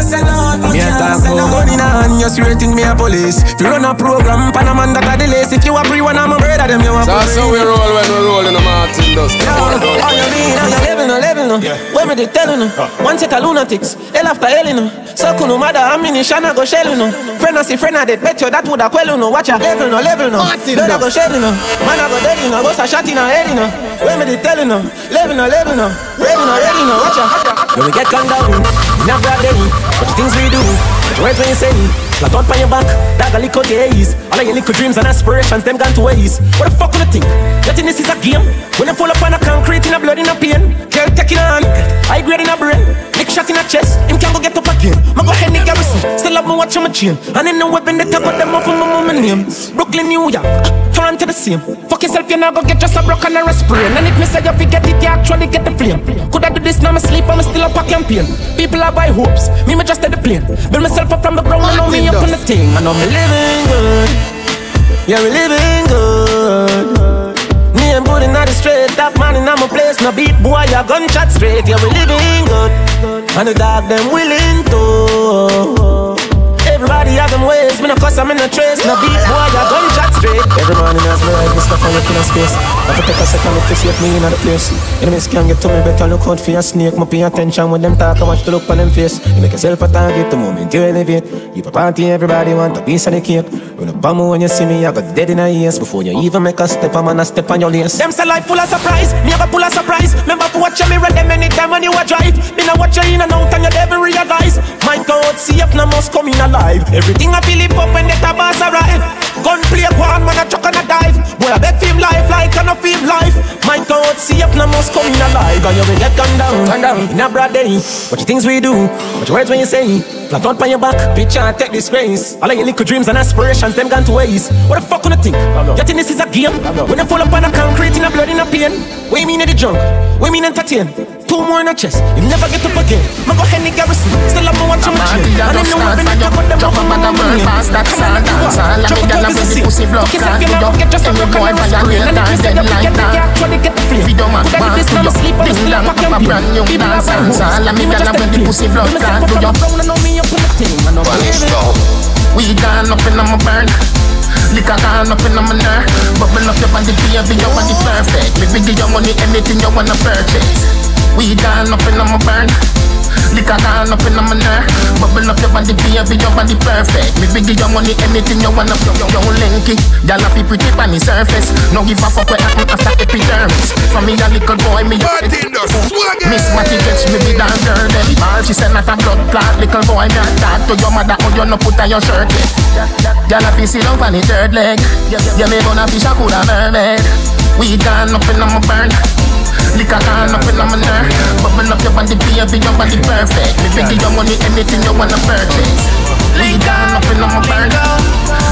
Me a talk about gun in a hand, you straight think me a police. If you run a program, pan a man that a the lace. If you a pre one, I'm a brother, them you a That's how we roll when we roll in the Martin dust. How you mean? How you living? No living no. Where me they telling no? One set of lunatics, hell after hell no. So kuno mother ammunition I go shell no. Friend I see friend I dead, bet you that woulda quell no. Watch a level no, level no. Blood I go shed no. Man I go dead no. Ghost a shot in a head no. Where me they telling no? Living no, living no. Ready no, ready no. Watch a. When we get gunned down, in a broad day, what things we do, the words when you say. Flat out on your back, dog a your eyes All of your little dreams and aspirations, them gone to waste. What the fuck will you think? You think this is a game? When you fall upon a concrete in a blood in a pain. Girl taking on, high grade in a brain. Nick shot in a chest, him can't go get up again. Ma go Henny Garrison, still have me watch my chain. And in the weapon they talk about them off of my mama name. Brooklyn, New York, Toronto the same. Fuck yourself, you not go get just a broken or a sprain And if me say you forget it, you actually get the flame. Could I do this now, me sleep, I'm still up a campaign. People are buy hopes, me me just at the plane. Build myself up from the ground and me up on the thing. I know me living good. Yeah, we living good. Me and in the straight. That man in my place. No beat boy, a gunshot straight. Yeah, we living good. And the dog them willing to. Everybody have them ways, me no cuss, I'm in a trace. No beat boy, a gunshot straight. Every morning as me ride, me stuff on looking at space. I have to take a second to see me in the place. Enemies can get to me, better look out for your snake. Me pay attention when them talk, I watch to look on them face. You make yourself a target the moment you elevate. You a party, everybody want a piece of the cake. Run up on me when you see me, I got dead in a ears. Before you even make a step, I'm gonna step on your lace. Them say life full of surprise, me have a full of surprise. Remember to watch me read them anytime when you a drive. Me now watch you in and out and you never realize. My God, see if no must come in alive. Everything I feel it up when the tabas arrive. Gun play one man I chuck and a dive. Boy I bet film life like I film life. My God, see if no must come in alive. And you will get gunned down, gunned down in a broad day. What you things we do? What your words when you say? Flat out on your back, picture and take disgrace. All of your little dreams and aspirations, them gone to waste. What the fuck gonna think? You think this is a game? When you fall up on a concrete in a blood in a pain. What you mean in the junk? What you mean entertain? Two more in a chest, you never get up again. Ma go Henny Garrison, still I'm watching my chin. And then you want me to put them up on my money. Come on, you are. Drop a dog is a seal. Fuck yourself, you never get just a broken and a screen. And if you say that we get the yak, actually get the flame. Could I do this now, sleep, I'm still a fucking pin. People are by hoops, me me just take play. Me step up from the ground and know me up on the team. I know me We gone up in my burn. Liquor gone up in my nerve. Bubble up your body, baby, your body perfect. Baby, give your money anything you wanna purchase. We gone up in my burn. Liquor gone up in my nerve. Bubble up your body, baby, your body perfect. Me big your money, anything you wanna. Yo, yo, yo, linky. I feel pretty on the surface. No give a fuck what happen after epidermis. From me a little boy, me a Miss Matty gets me be down dirty. All she said not a blood clot, little boy. Me a talk to your mother, oh you no put on your shirt yet. Girl, I feel sit up on the third leg. Yeah, me gonna fish a coulda mermaid. We gone up in my burn. Liquor gone up in my nerve Bubble up your body, baby, your body perfect. Me beg you money, anything you wanna purchase. We gone up in my burn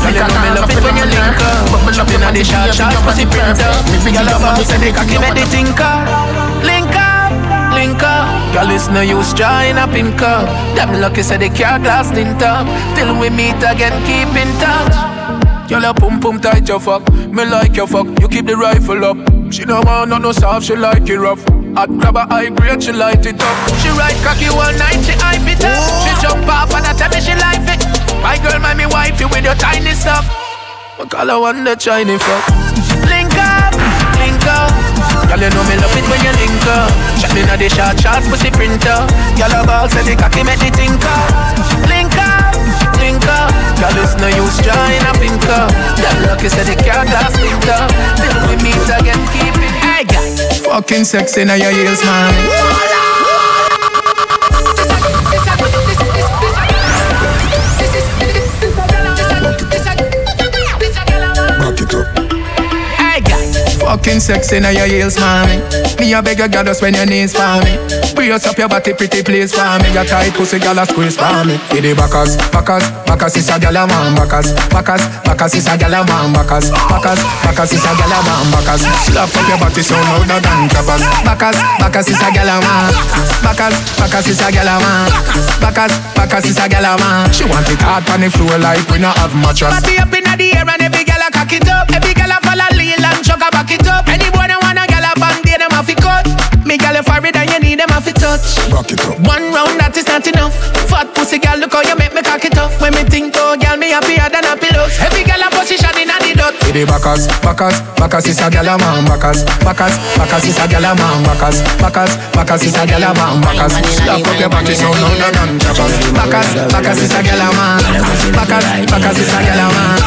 Liquor gone up in my nerve Bubble up. Your body, baby, your body perfect. Me beg you money, anything you wanna purchase. Link up, link up. Girl, it's no use trying up in cup Them lucky say they can't glass in top. Till we meet again, keep in touch Girl, a pum pum tight your fuck Me like your fuck, you keep the rifle up she no want no no soft, she like it rough. I grab her high grade, she light it up. She ride cocky all night, she hype it up. She jump off and I tell me she like it. My girl, my me wife, you with your tiny stuff. I call her one the shiny fuck. Link up, link up. Girl, you know me love it when you link up. Shot me na the short shots, pussy printer. Girl, a ball say the cocky make the tinker. Link up, link up. Girl, it's no use trying to pink up. That lucky say the car glass link up. Till we meet again, keep it. Hey, girl. Fucking sexy now your heels, man. Fucking sexy now your heels, mommy. Me a beg girl just when your knees for me. Brace up your body, pretty please for me. Your tight pussy, girl a squeeze for me. For the backers, backers, backers is a girl a man. Backers, backers, backers is a girl a man. Backers, backers, backers is a girl a man. Backers, slap up your body so louder than clappers. Backers, backers is a girl a man. Backers, backers is a girl a man. Backers, backers is a girl a man. She want it hard on the floor like we not have mattress. Body up inna the air and every girl a cock it up. Every back it up. Any cut. Me girl a forehead and you need them a fi touch. Back it up. One round that is not enough. Fat pussy girl, look how you make me cock it up. When me think oh girl, me happier than a pillow. Every girl a position inna the dot. For the backers, backers, backers is a girl a man. Backers, backers, backers is a girl a man. Backers, backers, backers is a girl a man. Backers, slap up your body so louder than clappers. Backers, backers is a girl a man. Backers, backers is a girl a man.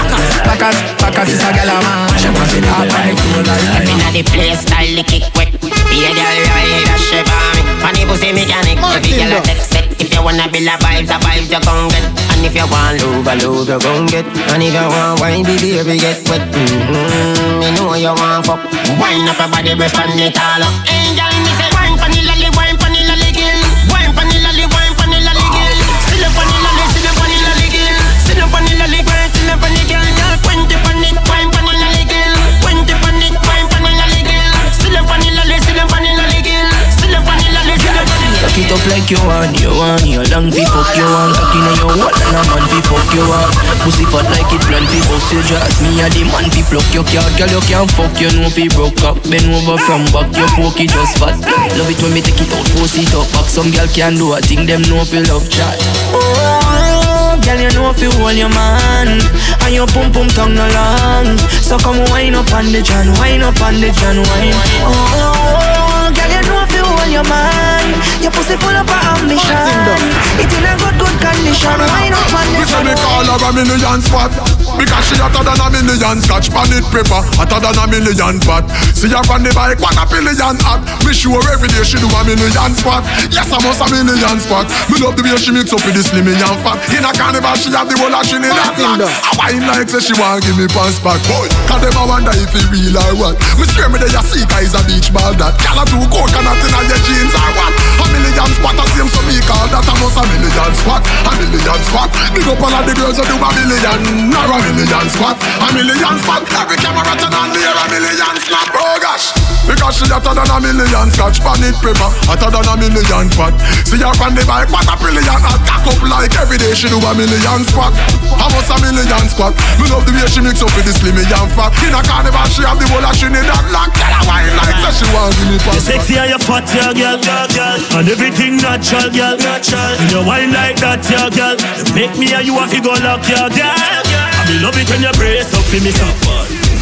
Backers, backers is a girl a man. She want it hard on the floor like Up inna the place, style the kick quick. Be a girl ride a shape on me. Funny pussy mechanic. Every girl a text set. If you wanna build a vibes, a vibes you gon' get. And if you want love, a love you gon' get. And if you want wine, the baby get wet. Mm-hmm. Me know you want fuck. Wine up your body, breast and it all up. Girl, me say wine the lolly, wine the lolly, girl. Wine pon lolly, wine the lolly, girl. Sit up on the lolly, sit up on the lolly, girl. Sit up on the lolly, grind, sit up on girl. Girl, twenty Cock it up like you want, you want. You long fi fuck you want. Cock inna your wall and a man fi fuck you want. Pussy fat like it plan fi bust your jaws Me a the man fi pluck your card. Girl you can't fuck you know fi broke up. Bend over from back your poke it just fat. Love it when me take it out force it up. Back Some girl can do a thing them know fi love chat. Oh, girl you know fi hold your man. And your pum pum tongue no long. So come wine up on the John Wine up on the John wine. Oh, your man Your pussy full of ambition. It in a good good condition. Wine up on say John me call her a million spot Because she hotter than a million scotch Pan it paper, hotter than a million pot. See her on the bike, one a billion hot. Me sure every day she do a million spot. Yes, I must a million spot. Me love the way she mix up with the slimmy and fat. In a carnival, she have the whole of a black I wine like say she want give me pants back. Boy, cause them a wonder if it real or what. Me swear me they a see guys a beach ball that. Gyal a two coconut in a your jeans or what million spot, a same so me call that a must a million spot A million spot Big up all of the girls who do a million Or a million spot A million spot Every camera turn on there a million snap. Oh gosh. Because she hotter than a million scotch it paper Hotter than a million pot See her on the bike What a brilliant Hot cock up like every day She do a million I must a million squat. Me love the way she mix up with the slimmy and fat. In a carnival she have the whole of Trinidad lock Tell her wine like say she want give me You pass sexy and you fat, yeah, girl, girl, girl. And everything natural, girl, natural. You wine like that, yeah, girl. Make me and you a figure lock, yeah, girl. I me love it when you brace up for me, so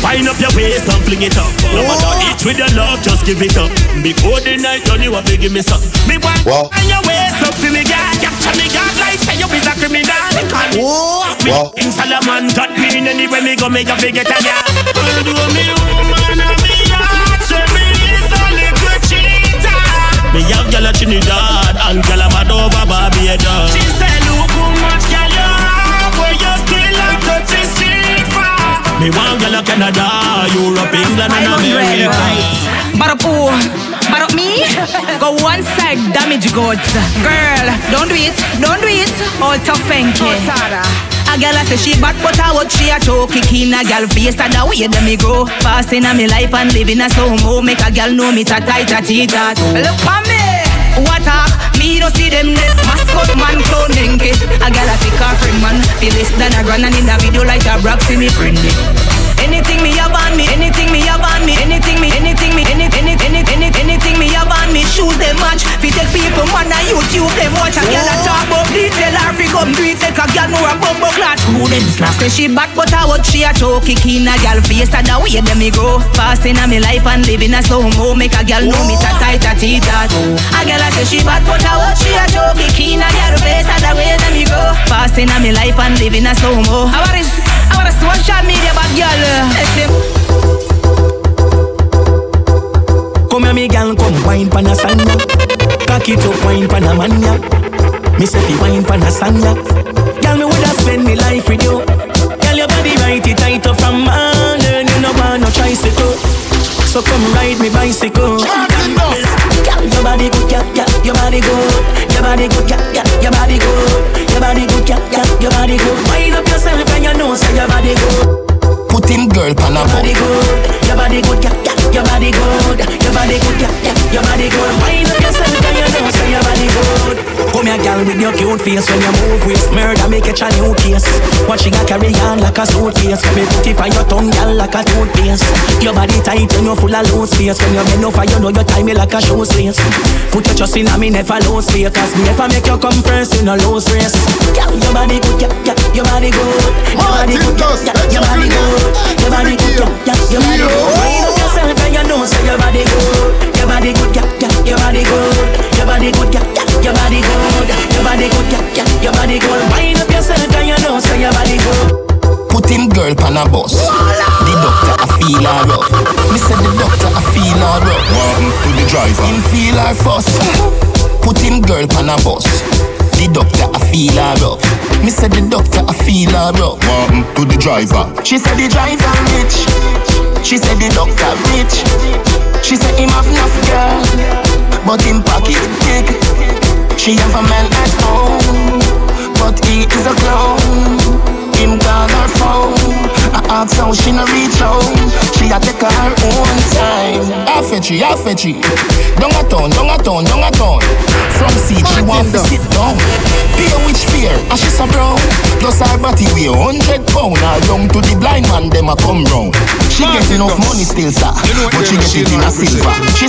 Wind up your waist and fling it up. No matter each with your love, just give it up. Before the night done, you have to give me some. Me want Wow. and your waist up to me, girl. Capture me, girl, like say you is a criminal. Me Wow. in Solomon, that mean anywhere me go, me go forget a girl. Do me woman me Me have gyal a Trinidad and gyal a bad over Barbados. She said, look how much gyal you have, where you still like touch the street for. Me want gyal a Canada, Europe, England and America. But up who? But up me? Go one side, damage goods. Girl, don't do it, don't do it. All tough and kid. A girl I say she bad, but I watch she a choke in a girl face and the way that me grow. Passing a me life and living a slow mo. Make a girl know me ta tight a tita too. Look for me. What talk? Me don't see them net Mascot man cloning kid A girl a pick her friend man Feel less than a grand and in a video like a brag see me friendly Anything me have on me, anything me have on me, anything me, anything me, any, any, any, any, anything me have on me, shoes them match. Fi take people man on YouTube them watch a girl a talk about detail come it take a girl know a bumbo class. Who them slap? Say she back but I watch she a choke kick in a girl face and the way them me grow. Passing a me life and living a slow mo make a girl know me ta tight a teeth a toe. A girl a say she back but I watch she a choke kick in a girl face and the way them me grow. Passing a me life and living a slow mo. I want this, I want a social media bad girl. Come here, me gal, come wine pan a sanya. Cock it up, wine pan a mania. Me say fi wine pan a sanya. Gal, me woulda spend me life with you. Gal, your body right it tight up from morning. You no want no tricycle, so come ride me bicycle. Gal, your body good, yeah, yeah, your body good. Your body good, yeah, yeah, your body good. Your body good, yeah, yeah, your body good. Wind up yourself and you know say your body good. Put him girl pan a Your body good, your body good, yeah, yeah, your body good, your body good, yeah, yeah, your body good. Wind up yourself and you know say your body good. Come here, girl, with your cute face when you move waist, murder make it a new case. What she got carry on like a suitcase, me put it on your tongue, girl, like a toothpaste. Your body tight and you full of loose space. When you bend over, you know you tie me like a shoe lace. Put your trust in me, never lose faith, cause me never make you come first in a lose race. Girl, your body good, yeah, yeah, your body good, your body good, yeah, yeah, your body good. Your body good, yeah, yeah, your body good. Wind up yourself and you know say your body good. Your body good, yeah, yeah, your body good. Your body good, yeah, yeah, your body good. Your body good, yeah, yeah, your body good. Wind up yourself and you know say your body good. Put him girl pan a bus. The doctor a feel her up. Me say the doctor a feel her up. Welcome to the driver. Him feel her fuss. Put him girl pan a bus. The doctor a feel her up. Me say the doctor I feel her up. Welcome to the driver. She said the driver rich. She said the doctor rich. She said him have enough girl, but him pocket big. She have a man at home, but he is a clown. Him call her phone. I ask how she no reach home. She a take her own time. I fetch you, I fetch you. Down a town, down a town, down a town. From seat she want to sit down. Pay which fear, and she so brown. Plus her body weigh hundred pound. Her young to the blind man, them a come round. She get enough money still, sir, but she get it in a silver. She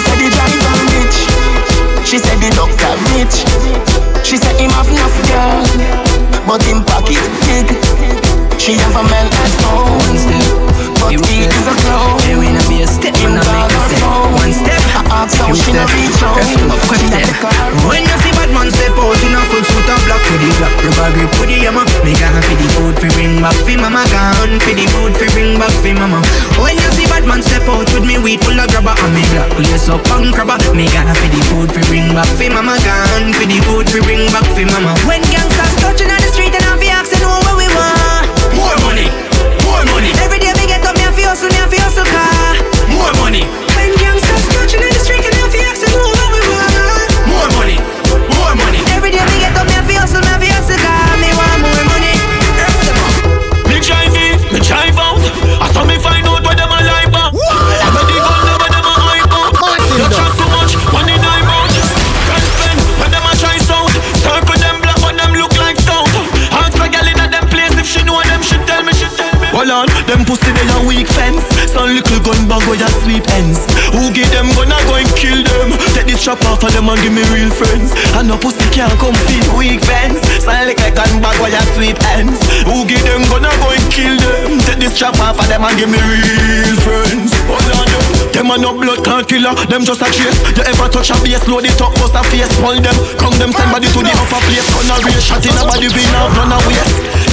off of them and give me real friends. Hold on, them. Them a no blood killer. Them just a chase. You ever touch a base, load it up, bust a face, pull them. Come them send body to the upper place. Gonna race, shot in a body, we now run away.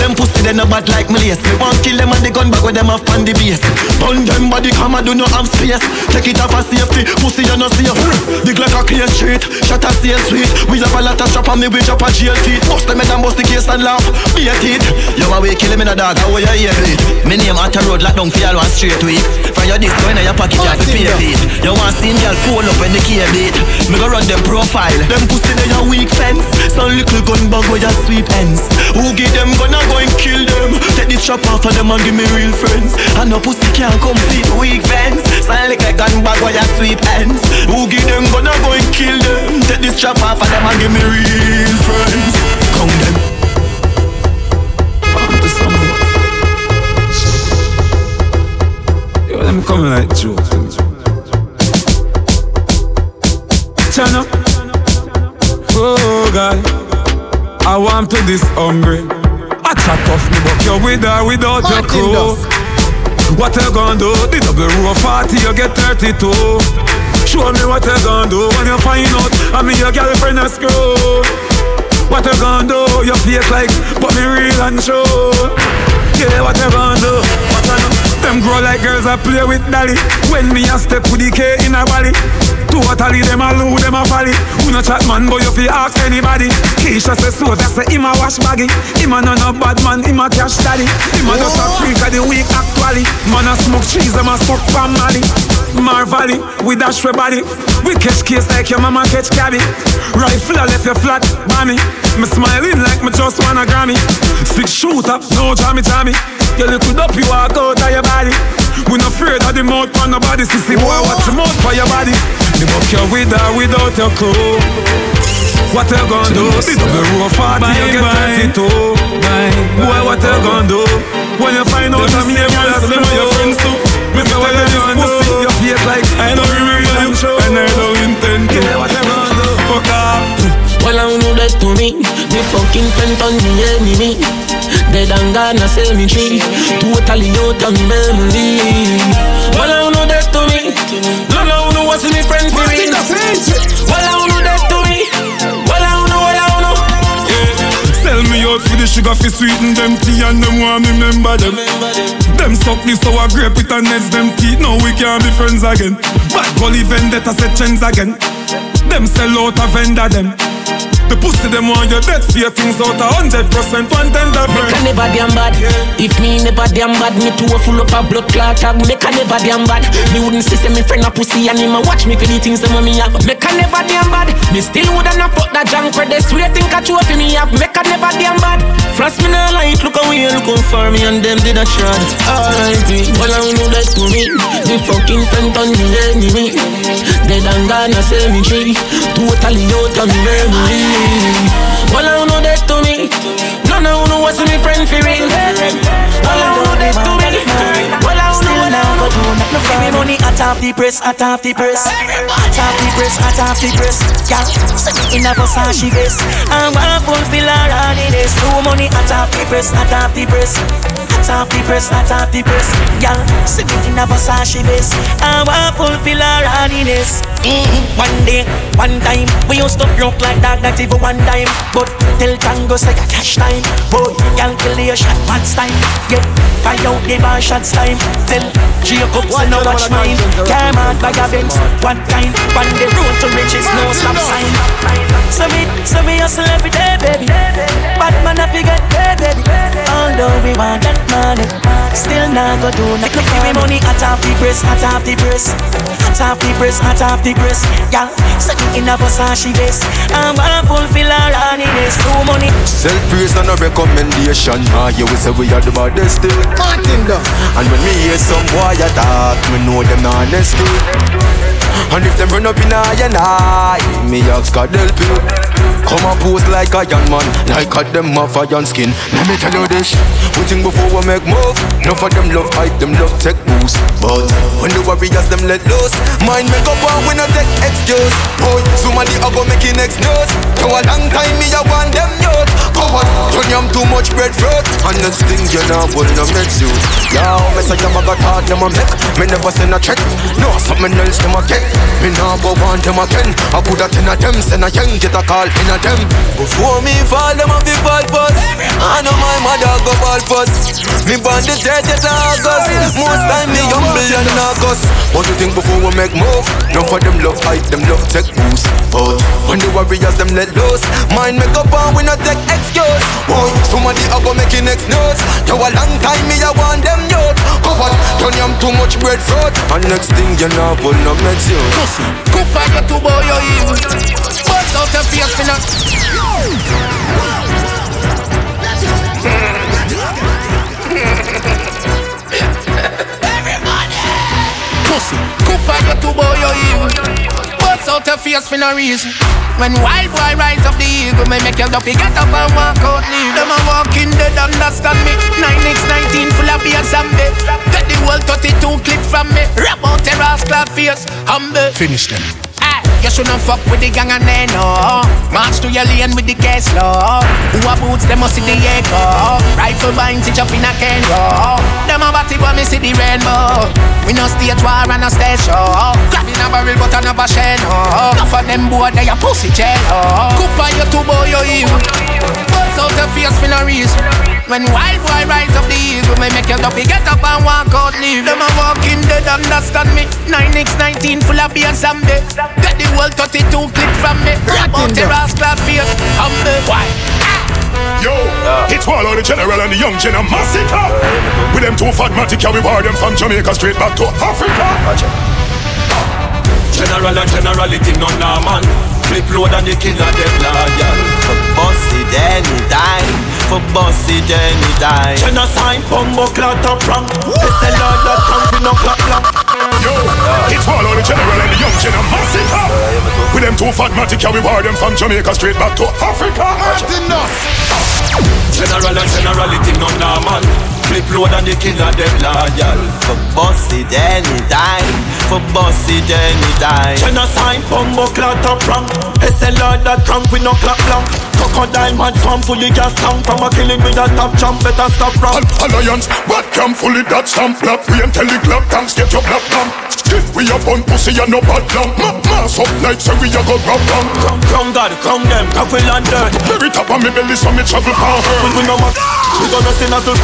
Them pussy they no bad like me lace. Me want kill them and the gun back with them off on the base. Burn them body, come and do no have space. Take it off a safety, pussy you no safe. Big hmm, like a clear street, shot a stay sweet. We have a lot of strap on me, we drop a jail teeth. Bust them and bust the case and laugh. Be a teeth. You a way kill him in a dog, how you hear it? Me name at a road like down for all one straight week. From your disco in your pocket, you have to pay it. You want see girl fall up when the key beat. Me go run them profile. Them pussy they a weak fence. Some little gun bug with your sweet ends. Who give them gonna go and kill them? Take this strap off of them and give me real friends. And no pussy can't compete weak fence. Like a gun bag with your sweet ends. Who give them gonna go and kill them? Take this strap off of them and give me real friends. Come them. Yo, let me come like joke. Chana. Oh God, I want to this hungry. I chat off me, but you're with or without your crew. What you gonna do? The double row 40, you get 32. Show me what you gonna do when you find out I'm your girlfriend a screw. What you gonna do? You fake like, but me real and true. Yeah, what you gonna do? What you know? Them grow like girls I play with dolly. When me a step with the K in a valley. Totally them a loo, them a folly. Who no chat man, but you fi ask anybody. Keisha say so, that say him a wash baggy. Him a no no bad man, him a cash daddy. Him a just a freak of the week actually. Man a smoke cheese, them a smoke from Mali. Mar Valley, we dash we body. We catch case like your mama catch cabby. Rifle a left you flat, bommy. Me smiling like me just want a Grammy. Six shooter, no jammy jammy. You look it up, you walk out of your body. We not afraid of the mouth for nobody. Sissy boy, watch the mouth for your body. Me buck you with or without your crew. What you gonna do? The double row 40, you get 32. Boy, what you gonna do? When you find out I'm here, that's them are your friends too. Me say what you gonna do? You feel like I don't remember you, and I don't intend to. What you gonna do? Fuck off. Well, I know that to me, me fucking friend on me enemy. Dead and gone a cemetery, totally out of memory. Well, I know that to me, no, no, no, what's me friend for me? Well, I know that to me, well, I know, well, I know. Sell me out for the sugar fi sweeten them tea and them want me remember them. Them suck the sour grape with and nets them teeth. Now we can't be friends again. Bad gully vendetta set trends again. Them sell out a vendor them. The pussy them want your dead fear things out a hundred percent one tender Make friend. a never damn bad. If me never damn bad, me too full up a blood clot. Make a never damn bad. Me wouldn't see say me friend a pussy and him a watch me for the things them me have. Make a never damn bad. Me still woulda not fuck that junk for this way think I trophy me have. Make a never damn bad. Frost me nah like look away looking for me and them did a shot. Alright, well I know that to me. The fucking friend on me enemy. Dead and gone a cemetery. Totally out of me memory. Me at half the press, at half the press. At half the press, at half the press. Yeah, send me in a Versace vest I want fulfill her happiness No money at half the press, at half the press At half the press, at half the press. Yeah, send me in a Versace vest I want fulfill her happiness mm, One day, one time. We used to broke like dog, not even one dime. But tell Tangos like a cash time. Boy, y'all kill your shot once time. Yeah, buy out the bar shots time. Tell Jacob say no watch mine. Came out by a Benz One kind On the road to riches No stop sign So me, so me hustle every day baby Bad man I forget hey baby Although we want that money Still not go do nothing Give me money at half the press At half the press At half the press At half the press Yeah Set me in a Versace vest I wanna fulfill our happiness No money Self praise and a recommendation. Ah, you will say we are the baddest still. Martin. And when me hear some boy attack, me know them not honest skill. And if them run up in I and I, me ask God help you. Come and pose like a young man, like a them have a young skin. Let me tell you this, we think before we make move. Enough of them love hype, them love take boost. But when the warriors them let loose, mind make up and we no take excuse. Boy, so Somebody a go make it next news. For a long time me a want them youth. Coward, turn yam too much bread fruit. And next thing you know, will no make you. Yo, me say I'm a got hard, them a make. Me never send a check. No, something else them a get. Me nah go want them again. I put a ten of them, send a young get call in a them. Before me fall, them a be ball first. I know my mother go ball first. Me born the 30th of August. Most time me humble and August. What you think before we make move? None for them love hype, them love take boost. But when the warriors them let loose, mind make up and we not take excuse. Boy, somebody a go make it next news. Now a long time me a want them youth. Covered, turn yam too much bread fruit. And next thing you know, will not make you. Cook on your two boy, you evil. Bust out your face, finna. Pussy, cook on your two boy, you evil. Bust out your face for no reason. When wild boy rise up the eagle, me make your duffy get up and walk out leave. Them a walking dead, understand me. 9x19 full of and bed. Get the whole 32 clip from me. Rap out your ass clad face, humble. Finish them. You shouldn't fuck with the gang and they know March to your lane with the case law. Who a boots, them must see the echo. Rifle binds, it up in a can Kenro Them a batty but me see the rainbow. We no stage war and no stage show. Grabbing a barrel but I never share no. Enough of them boy, they a pussy jello. Coop on your two boy, you. Evil Bust out your face for no reason when wild boy rise up the eagle, me make your duffy get up and walk out, leave them a walking dead, understand me. 9x19 full of beers and bed. Get the world 32 clip from me. Rap out your ass clap face, humble. Why? Yo, it's all of the general and the young gen a massacre. With them two fatmatic, yeah, we bar them from Jamaica straight back to Africa. General and generality, no nah man. Flip load and the killer dead loyal. For boss it anytime. For boss it anytime. Genocide, bumbo clot up rank. It's a lot that can't be no clap clap. Yo, it's all of the general and the young gen a massacre. With them two fatmatic, yeah, we bar them from Jamaica straight back to Africa. General and generality, none nah man. Flip load and the killer dead loyal. For boss it anytime. For boss it anytime. Genocide, bumbo clot up rank. It's a lot that can't be no clap clap. Crocodile man swam fully gas tank From a killing with a top jump better stop run Alliance, what come fully that stamp Black we and tell the club tanks get your black lamp Still we a bun pussy and no bad lamp Ma Mass up like say we a go grab lamp Crown God, crown them, coffee and dirt Very top of me belly so me travel pan her We know my we gonna sing a silk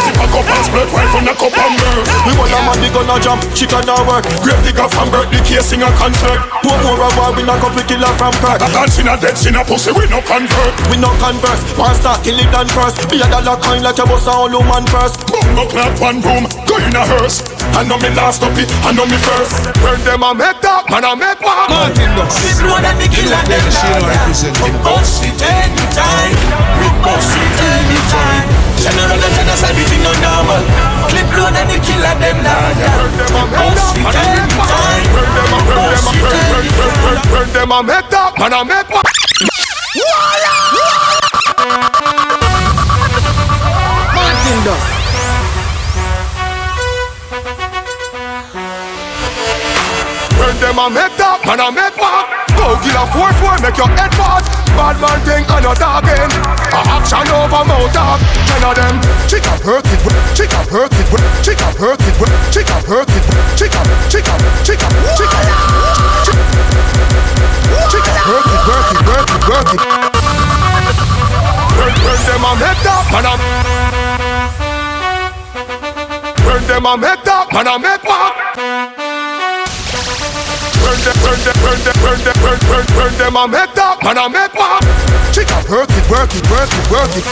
one shirt Zip a cup and split right from the cup and bird We want a man, we gonna jump, she gonna work. Grave digger from birth, the case sing a concert. Poor poor a war, we not go pick killer from Kirk A dance in a dead sin a pussy, we no convert. We no converse, one start kill it done first Be a dollar coin like a boss a all man first Bungo clap one room, go in a hearse. I know me last up it, I know me first. When them a make that, man a make one. Martin Dust We blow than the killer them. We bust it anytime. We bust it anytime man a make one Martin Dust. When them a make that, man a make one Go kill a 4-4, make your head part Bad man thing and your talking. A action over mouth talk. Ten of them Chick up, hurt it, chick up, hurt it, chick up, hurt it, chick up, hurt it, chick up, chick up, chick up, up, up, hurt it, work it, work it, work it. When, when them a make that, man a When them a make that, man a make what? When them, when them, when them, when them, when, when, when them a make that, man what? Chick up, work it, work it, work it, work it.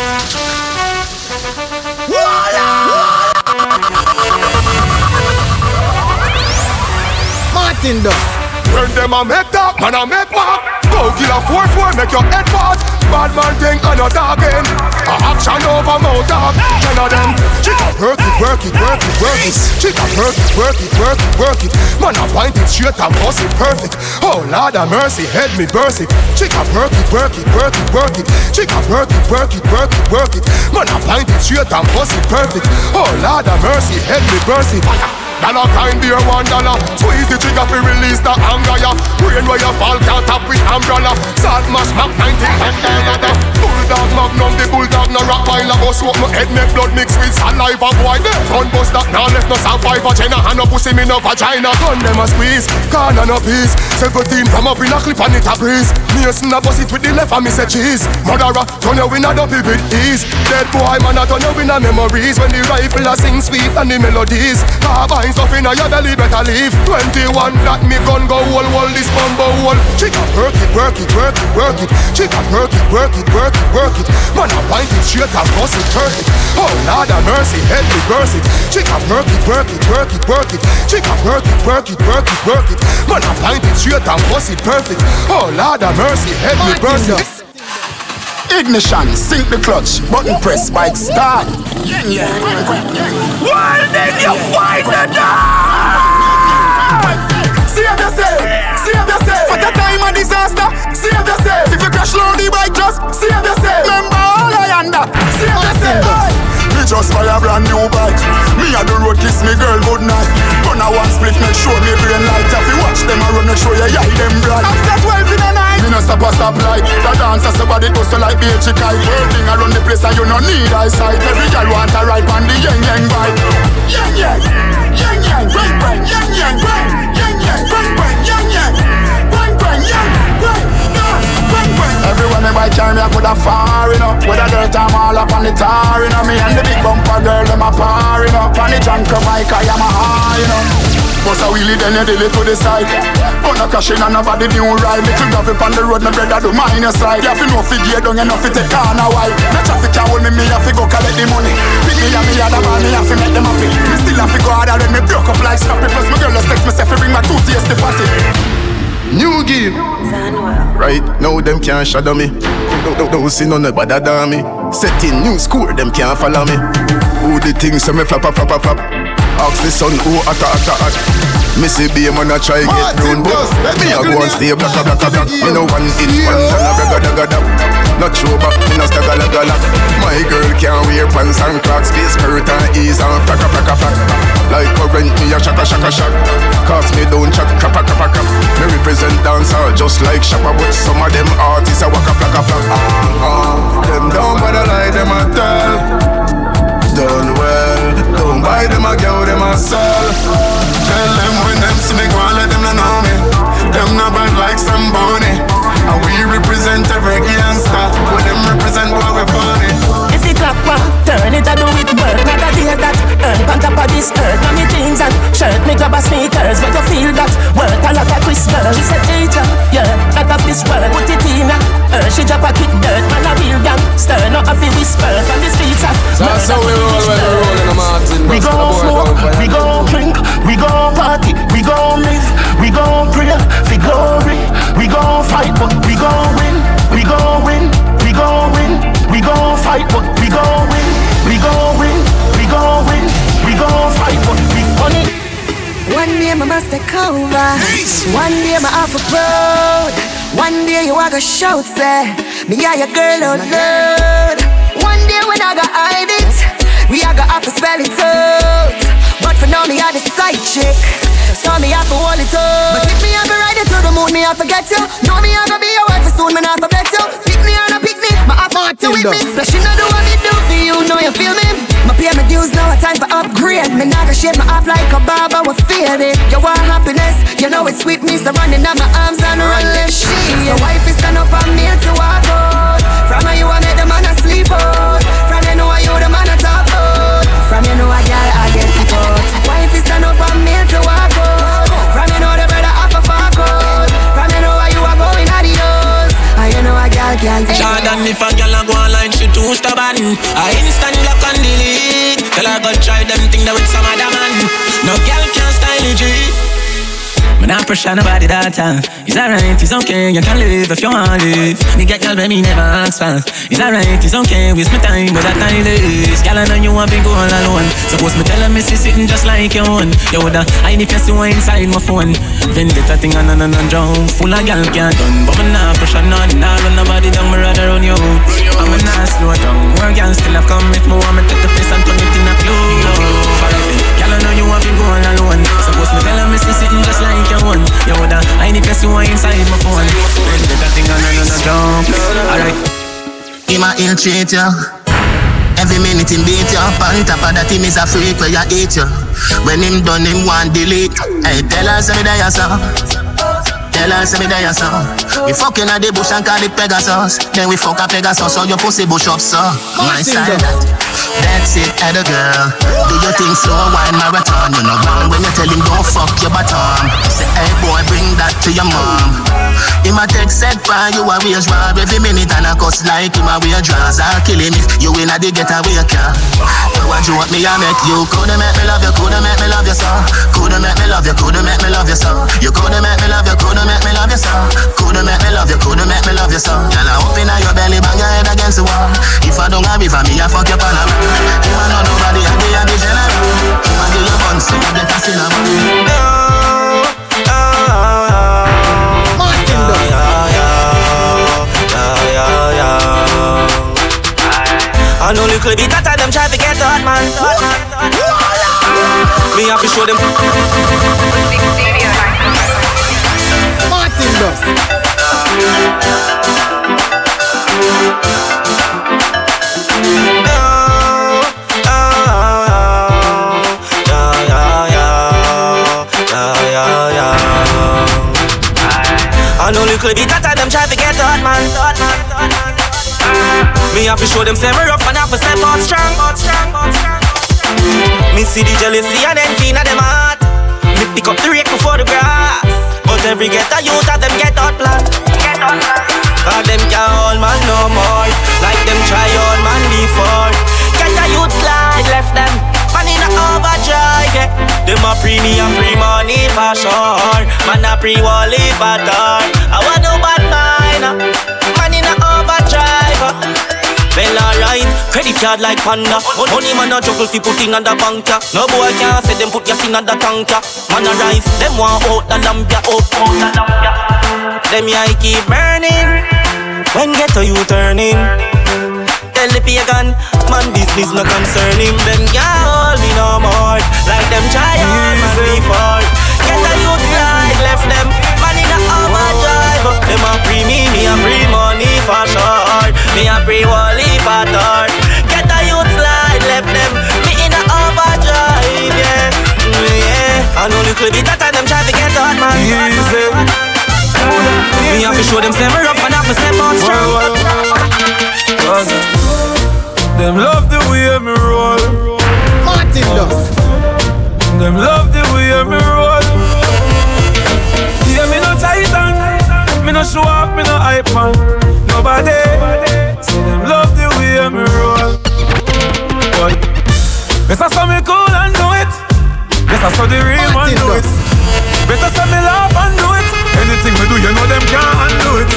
Martin Dust. When them a make that, man a make what? Go kill a 4-4, make your head part Bad man thing and your talking A action over mouth talk Ten of them Chick work it, work it, work it, work it Chick work it, work it, work it, work it Man a point it straight and bust it perfect Oh Lord of mercy, head me burst it Chick work it, work it, work it, work it Chick work it, work it, work it, work it Man a point it straight and bust it perfect Oh Lord of mercy, head me burst it Dollar kind beer one dollar. Squeeze the trigger fi release the anger ya. Brain where you fall can't tap with umbrella. Salt mash back 19 and another. Bulldog magnum the bulldog no rock while I go smoke my head make blood mix with saliva boy. Gun bust that now left no five vagina hand no pussy me no vagina. Gun them a squeeze, corner no peace. Seventeen from up in a clip and it a breeze. Me a snap bust it with the left and me say cheese. Murderer turn you in a double with ease. Dead boy man a turn you in a memories when the rifle a sing sweet and the melodies. Carbine stuff in a your belly better leave. Twenty one that me gun go wall wall this bumbo wall. Chica work it work it work it work it. Chica work it work it work it work it. Man a point it straight and bust it turn it. Oh Lord of mercy help me burst it. Chica work it work it work it work it. Chica work it work it work it work it. Man a point it straight and bust it perfect. Oh Lord of mercy help me burst it. Ignition, sink the clutch, button press, bike start. Yeah, yeah. Well, then you find the dog. Save yourself, save yourself. For the time of disaster, save yourself. If you crash low the bike, just save yourself. Remember all I under, save yourself. Me just buy a brand new bike. Me a the road kiss me girl good night. Run a one split, make sure me brain light. If you watch them, I run make sure you eye them bright. After 12 in the night, me no stop a stop light. The dancer somebody to like be a kite. Working around the place and you no need eyesight. Every girl want a ride on the yang yang bike. Yang yang, yang yang, bang bang, yang yang, bang, yang yang, bang bang, yang yang, bang bang, yang bang. Everywhere me bike carry me, I put a far, you know. With a dirt, I'm all up on the tar, you know. Me and the big bumper girl, them a par, you know. On the junk bike, I am a high, you know. Bust a wheelie, then you deal it to the side. Put a cash in and nobody new ride. Little gravel on the road, my brother do mine your slide. You have to know fi gear down, you know fi take corner wide. No traffic can hold me, me have to go collect the money. Pick me and me other man, me have to make them happy. Me still have to go harder when me broke up like scrappy. Plus my girl just text me say fi bring my two tears to party. New game. Right now them can't shadow me. Don't, don't, don't see none better than me. Setting new score, them can't follow me. Who the things say me flap flap flap flap. Ask the sun who atta atta at. Missy B man a try get brown but me a go and stay black a black a black. Me no one inch one and a bragga dagga dab. Not show back, me no lag. My girl can't wear pants and Crocs, face skirt and ease and flacka flacka flack. Like current me a shaka shaka shack. Cause me don't chat crappa crappa crap. Me represent dancehall just like Shabba, but some of them artists a waka flacka flack. Ah, ah, them don't bother like them a tell done well. Don't buy them a girl, them a sell. Tell them when them see me go and let them know me. Them not bad like some bunny. And we represent every gangster. When them represent what we funny. It one, turn it, I do it work. Not a day that earn on top of this earth. Now me jeans and shirt, me grab a sneakers. But you feel that work a lot of Chris girl. She said teacher, yeah, not of this world. Put it in her. Uh, she drop a kick dirt, man a real gangster. Not a fi whisper from the streets that's how we roll when we roll in a Martin. We Bus, the Day my off a road. One day you are gonna shout, say, me are your girl out loud. One day when I got hide it, we are gonna have to spell it out. But for now me are the side chick. So me have to hold it up. But if me to ride it to the moon, me have to get you. Know me have to be your wife soon, me not forget you. Pick me on a have to with. Plus you know do what me do for you, know you feel me. My pay my dues now, a time for upgrade. Me not gonna my off like a barber, we feel it. You want happiness, you know it's sweet me, so running my arms and run left sheet. So wife is stand up on me to walk out. From how you I make the man a sleep out. Jordan, if a girl a go online, she too stubborn. I instant block and delete. Tell her go try them thing that with some other man. No girl can style it, I pressure nobody that time. It's alright, it's okay, you can live if you want to live. Me get girl, me never ask for. It's alright, it's okay, waste my time, but that time is. Girl, I know you want big all alone. Suppose me tell her, me see sitting just like you own. You woulda hide you see one inside my phone. Vendetta thing on and on and drown. Full of girl can't done, but me nah pressure none. Nah run nobody down, me rather run you. I'm a nah slow down. More girl still have come if me want me take the place and turn it in a club. Alright. Girl, Girl, I know you have been going alone. Suppose me tell her me see sitting just like your one. You woulda I need to see what inside my phone. Then get that thing on and on a jump. Alright. Him a ill treat you. Every minute him beat you On top of that him is a freak where you eat you When him done him want delete Hey tell her say me there son Tell her say me there so We fucking at the bush and call it Pegasus Then we fuck a Pegasus so your pussy bush up so My style that That's it, at a girl. Do you think slow wine marathon. You know wrong when you tell him don't fuck your bottom Say hey boy bring that to your mom. Him a text said, by you a wage rob Every minute? And a cuss like him a wear draws I'll kill him if you in a the getaway car What you want me I make you. Coulda make me love you, coulda make me love you so Coulda make me love you, coulda make me love you so You coulda make me love you, coulda make me love you so Coulda make me love you, coulda make me love you so Girl, I open up your belly, bang your head against the wall. If I don't have it for me, I fuck your panama You ain't know nobody, I be a the general You. I know little to get man. Me have to show them. Martin does. Little bit that time them try to get hot man. Me have to show them say me rough and have to step out strong. Me see the jealousy and envy in them heart. Me pick up the rake before the grass. But every get a youth of them get out plan. Cause them can't hold man no more. Like them try hold man before. Get a youth slide left them. Man in a overdrive, yeah. Them a pre me and pre money for sure. Man a pre wally for tar. I want no bad mind. uh. Man in a overdrive. uh. Well alright, credit card like panda Money man a juggle fi putting on the bank ya No boy can't say them put your thing on the tank ya Man a rise, them want out the lamp ya Out, out the lamp ya Them eye keep burning When get to you turning Tell the pagan, man business no concern him. Them can't hold me no more. Like them try on man before. Get a youth side, left them. Man in a overdrive Them a free me, me a free money for sure. Me a free wally for tar Get a youth slide, left them. Me in a overdrive, yeah. Mm, yeah, I know little bit that time them try to get hot man. Easy. Me have to show them me rough and have to step on strong Them love the way me roll. Martin does. Them love the way me roll. Yeah, me no titan. Me no show off, me no hype man. Nobody. So them love the way me roll. Boy. Yes, I saw me cool and do it. Yes, I saw the real man do it. Better say me laugh and do it. Anything me do, you know them can't undo it.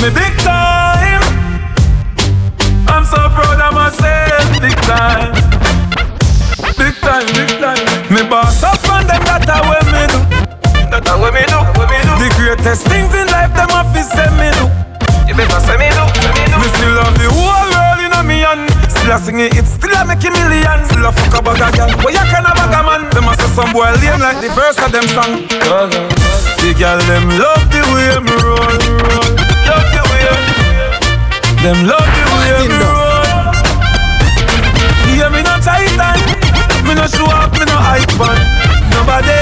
Me big time. Greatest things in life, them have to say me do. You better say me do, say me do. Me still love the whole world in a me hand. Still a sing it, it still a make a million. Still a fuck a bag a girl. But you can a bag a man. Them a say some boy lame like the verse of them song. The girl them love the way me roll. Love the way. Them love the way me roll. Yeah, me no titan. Me no show off, me no hype man. Nobody.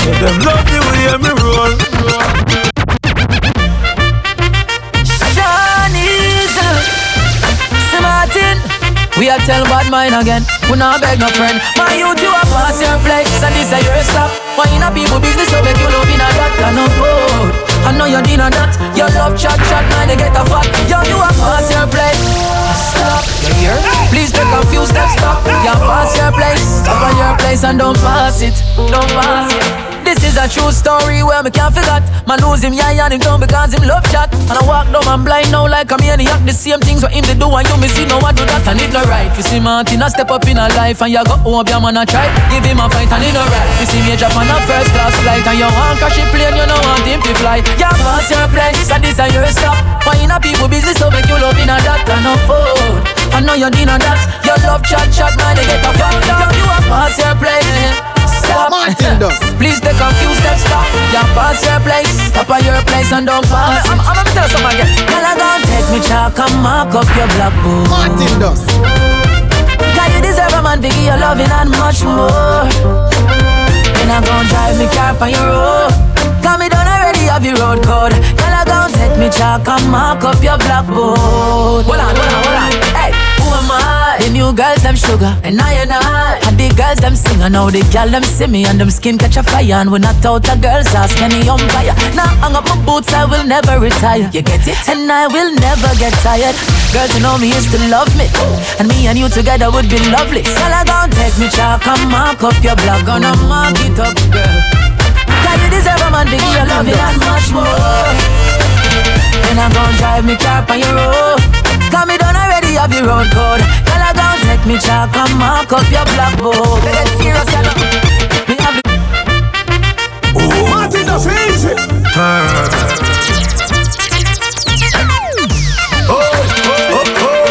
So them love the way me roll. Shanice uh, Say Martin. We are tell bad mind again. We not beg no friend. My youth you a pass your place. And this a your stop. Why in a people business So make you love in a that can afford I know you dinner that Your love chat chat Man they get a fat Yo you a pass your place. Stop. You hear? Please take a few steps stop You pass your place Stop on your place and don't pass it Don't pass it this is a true story where me can't forget. Man lose him, yeah, and him down because him love chat. And I walk down and blind now like a maniac. The same things what him they do and you me see no one do that and it no right. You see Martin a step up in a life and you go home, your man a try. Give him a fight and it no right. You see me on a first class flight and you want crash plane, you know want him to fly. Yeah, pass your place, and this a your stop. Why in a people business so make you love in a that and no food. I know you need that. Your love chat chat, man, they get a fuck down. You a pass your place. Stop. Martin does. Please take a few steps stop. You pass your place. Stop at your place and don't pass. I'm, I'm, I'm gonna tell you something again. Girl, I gon' take me chalk and mark up your blackboard. Martin does. Girl, you deserve a man to give you loving and much more. Then I gon' drive me car on your road. Cause me done already have your road code. Girl, I gon' take me chalk and mark up your blackboard. Hold on, hold on, hold on. The new girls them sugar, and I and I. And the girls them sing, and now the girl them see me, and them skin catch a fire. And when I out a girls ask any umpire. Now hang up my boots, I will never retire. You get it? And I will never get tired. Girls, you know me used to love me, and me and you together would be lovely. Girl, I gon' take me chalk and mark up your block, gonna mark it up, girl. Cause you deserve a man to give you loving and much more. Then I'm gon' drive me car on your road. Cause me done already have your road code. Girl, I gon' take me chalk and mark up your blackboard. Get serious, you know. Me have the oh. Martin does easy. Oh, oh, oh.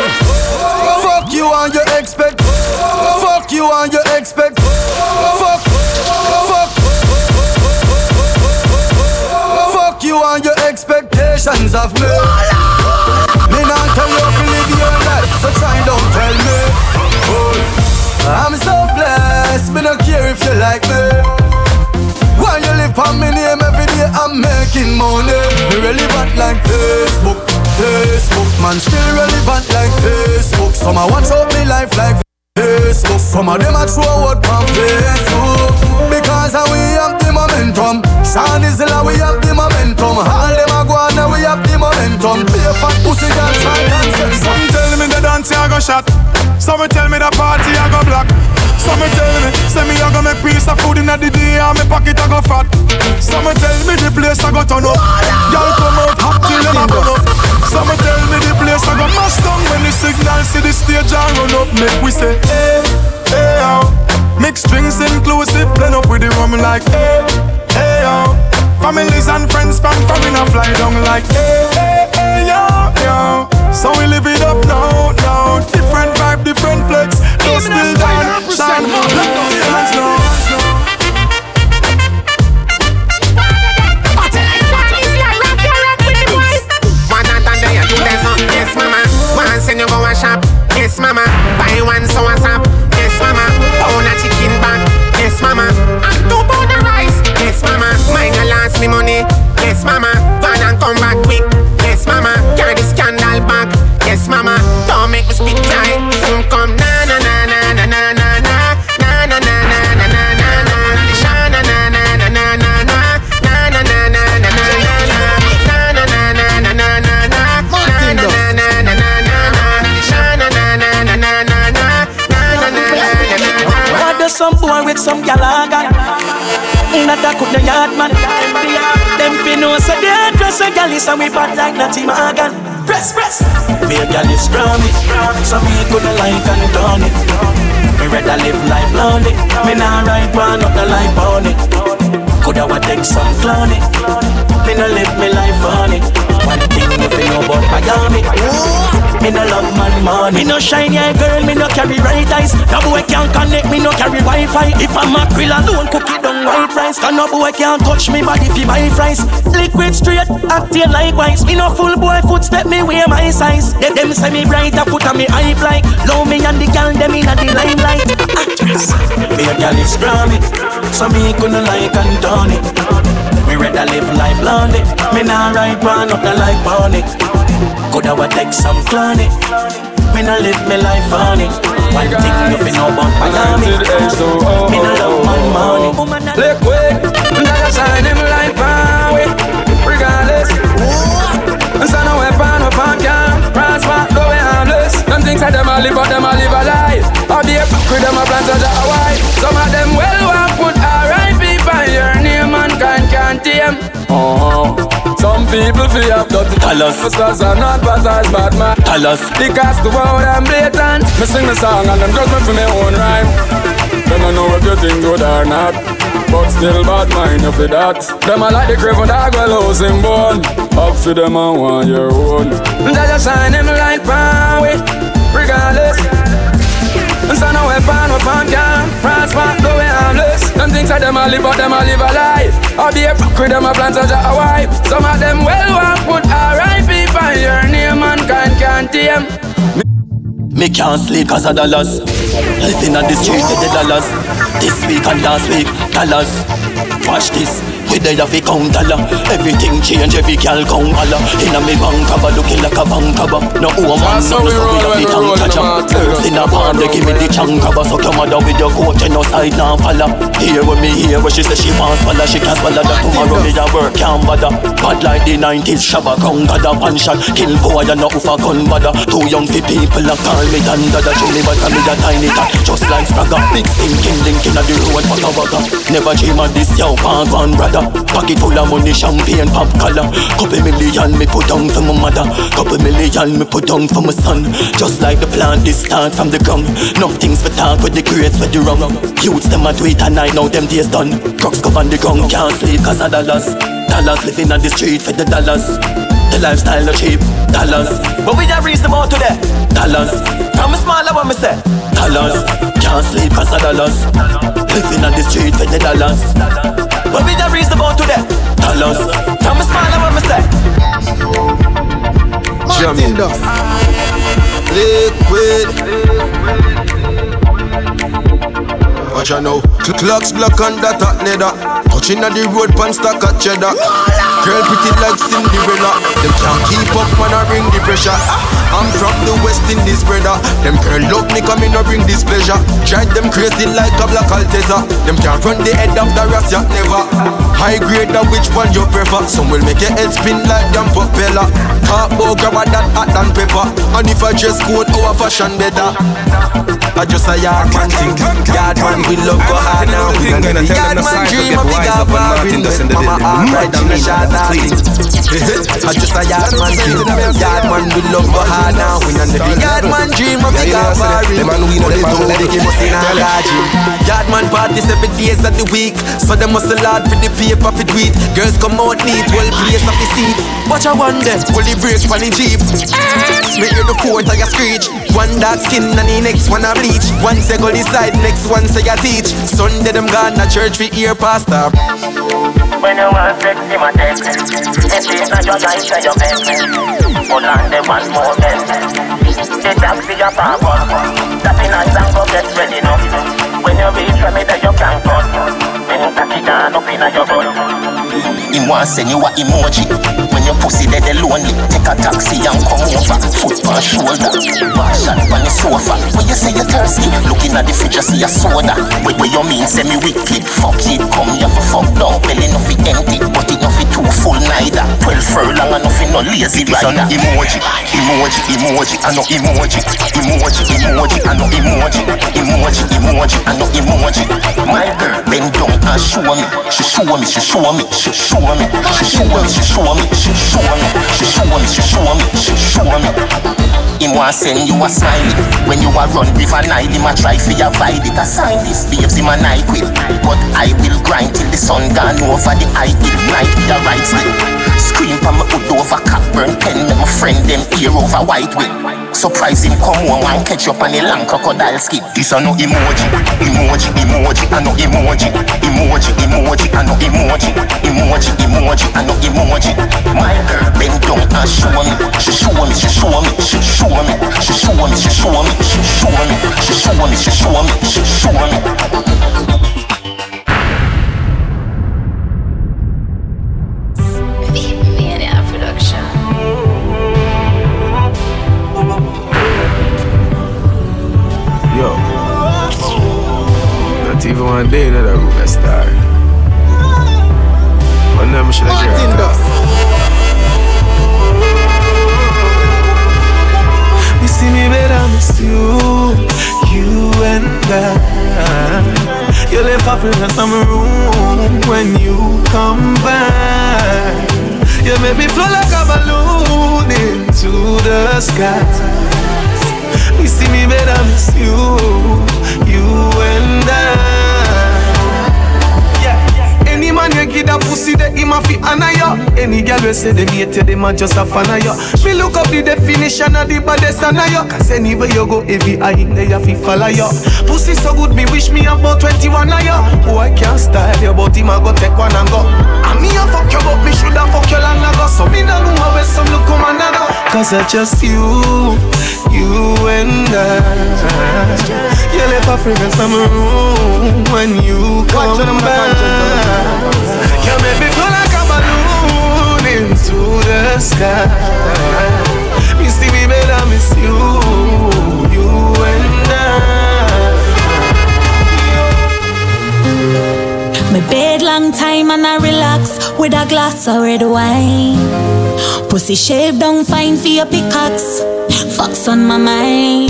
Fuck you and you expect. Fuck you and you expect. Fuck. Fuck. Fuck you and your expectations of me. Me not tell you to live your life, so try don't tell me. I'm so blessed, me don't care if you like me. While you live on me name every day, I'm making money. Me relevant like Facebook, Facebook. Man, still relevant like Facebook. Some I watch out me life like Facebook. Some of them I throw out on Facebook. Because we have the momentum. Sean is the we have the momentum. All them a go on, we have the momentum. A fat pussy girl, try and say Some tell me dance I go shot. Some tell me the party I go black. Some tell me, say me I go make piece of food in the day and me pocket I go fat. Some tell me the place I go turn up. Girl come out hot till them a burn up. Some tell me the place I go mash down when the signal see the stage and run up. Make we say hey, hey yo. Mix drinks inclusive, blend up with the rum like hey, hey yo. Families and friends from foreign a fly down like hey, hey, hey yo, yo. So we live it up now, now. Different vibe, different flex. No still down, shine. Let go the hands now. One night and day you do this up, yes mama. One send you go a shop, yes mama. Buy one so what's up, yes mama. Pound a chicken back, yes mama. And two pound of rice, yes mama. Mine a last me money, yes mama. Van and come back quick, is and we bad like Natty Morgan. Press, press. Me a gal is scrawny, so me coulda like and done it. Me rather live life lonely. Me nah ride one up the life on it. Coulda wa take some clowny. Me no live me life on it. One thing if you know about Miami. Me no love man money. Me no shine yeah girl, me no carry right eyes. No boy can't connect, me no carry Wi-Fi. If I'm a grill alone, cookie down white rice. Cause no boy can't touch me body fi buy fries. Liquid straight, acting likewise. Me no full boy footstep, me wear my size. They them say me bright, I put on me hype like. Love me and the girl, them inna the limelight. Actress, me a girl is scrawny, so me couldn't like and done it. Me rather live life lonely. Me nah ride one up the like pony. Coulda take some clowny. Me nah live me life on it. One thing you fi know about Miami. Me nah oh, love my money. Liquid, never shine him like power. Regardless, and so no weapon of a can prosper, though we harmless. Them things that them a live, but them a live a lie. Or be a with them a plant a Hawaii. Some of them well want put R.I.P. by your name and can't can't tame. Oh, some people feel have dirty colors. Stars are not bad as bad man. Colors. Because the world I'm blatant. Me sing the song and them judge me for my own rhyme. Them I know if you think good or not. But still bad mind you for that. Them a like the craven dog well losing bone. Up for them and want your own. Just shine them like power. regardless. And so no weapon, weapon can prosper, go away harmless. Them things that them a live, but them a live a life. I be a fuck with them a plan to a wife. Some of them well want put R.I.P. for your name, mankind can't tame. Me can't sleep cause of dollars Living on the street with the dollars This week and last week, dollars Watch this we there fi count dollar Everything change, every girl holla Inna me bank cover, looking like a bank cover. No woman, no no so we a fi tank catch Girls in a band, they give me the chunk cover. Suck your mother with your coach, and no side now follow Hear what me hear, what she say she wants swallow She can't swallow that. Tomorrow me a work can't bother. Bad like the 90s, shabba got a one shot. Kill boy and no ufa gun bother. Too young fi people a call me dan dada. Show me what me a tiny cat, just like Spragga Big thinking, linking at the road, fuck a Never dream of this, yo, punk one brother Pocket full of money, champagne, pop collar Couple million me put down for my mother. Couple million me put down for my son. Just like the plant, this start from the ground. Nothing's for talk with the grades for the wrong. Youths them a tweet and I know them days done. Crooks go on the ground, can't sleep cause of dollars. Dollars living on the street for the dollars. The lifestyle no cheap, dollars. But we not reach them all today, dollars. From a smaller one me say, dollars. Can't sleep cause of dollars. Living on the street for the dollars what be reason about? Tell us. Tell me smile what me say. Jamming. Liquid. What you know? Clocks block on that hot leather. Touching on the road, pan stack at cheddar. Girl pretty like Cinderella. Them can't keep up when I bring the pressure. I'm from the West Indies, brother. Them girl love me, come in no bring displeasure. Drive them crazy like a black Altezza. Them can't run the head of the Russia, never. High grade, that which one you prefer? Some will make your head spin like damn propeller. Talk about grab that hot than pepper. And if I dress code, our fashion better. I just a yard man thing. Yard man we love go hard now. Yard man dream of big up Mama alright, I'm the shot I just a yard man thing. Yard man we love go hard now. We not the yard man dream of the car Them man we know them man let it give us in a large Yard man party seven days of the week. So them must lad for the paper for tweet. Girls come out neat, well place of the seat. Watch I wonder, will he break for the jeep? Me hear the fourth I screech. One dark skin and the next one a bleach. One say go side, next one say I teach. Sunday them gone to church for ear pastor. When you want sex, you my text If it's not your guy, say your best. Hold on, the one more best The taxi, your papa Tapping eyes and go get ready now When you reach for me, then you can't cut Then tack it down up in your butt him want send you a emoji. When your pussy dead lonely. Take a taxi and come over. Foot on shoulder. Shot on the sofa. When you say you're thirsty Looking at the fridge you see a soda. Wait, what you mean say me wicked. Fuck it, come here for fuck. Down Belly no fi empty But it no too full neither. Twelve furlong and nothing no lazy rider. Emoji, emoji, emoji, and no emoji. Emoji, emoji, and no emoji. Emoji, emoji, and no emoji. My girl bend down and show me. She show me, she show me, she show me. She show me, she show me, she show me. She show me, she show me, she show me. Him want send you a smile when you a run river Nile. Him a try fi avoid it. A sign this babes him a night with, but I will grind till the sun gone over the I will night right stick Scream from my hood over cockburn pen. Make my friend them ear over white wing. Surprise him come home and catch up on the long crocodile skin. This a no emoji Emoji, emoji, I no emoji. Emoji, emoji, I no emoji. Emoji, emoji, I no emoji. My girl bend down and show me. She show me, she show me, she show me, she show me, she show me, she show me, she show me, she show me, she show me. One day in that room I star. One time I should have Martin see me, but I miss you, you and I. You left off in some room when you come back. You make me flow like a balloon into the sky. You see me, but I miss you, you and I. Man you give that pussy, that him a fi honor you. Any girl will say them hate you, them a just a fan of you. Me look up the definition of the baddest and of. Cause anywhere you go, every eye in there, you follow you. Pussy so good, me wish me about 21 of you. Boy, can't style you, but him a go take one and go. And me a fuck you, but me shoulda fuck you long ago. So me no know how some look come go. Cause I just you, you and I. You left a fragrance in my room when you come back. You make me feel like a balloon into the sky. Me see me better, miss you, you and I. Me bed long time and I relax with a glass of red wine. Pussy shave down fine for your pickaxe. Fucks on my mind.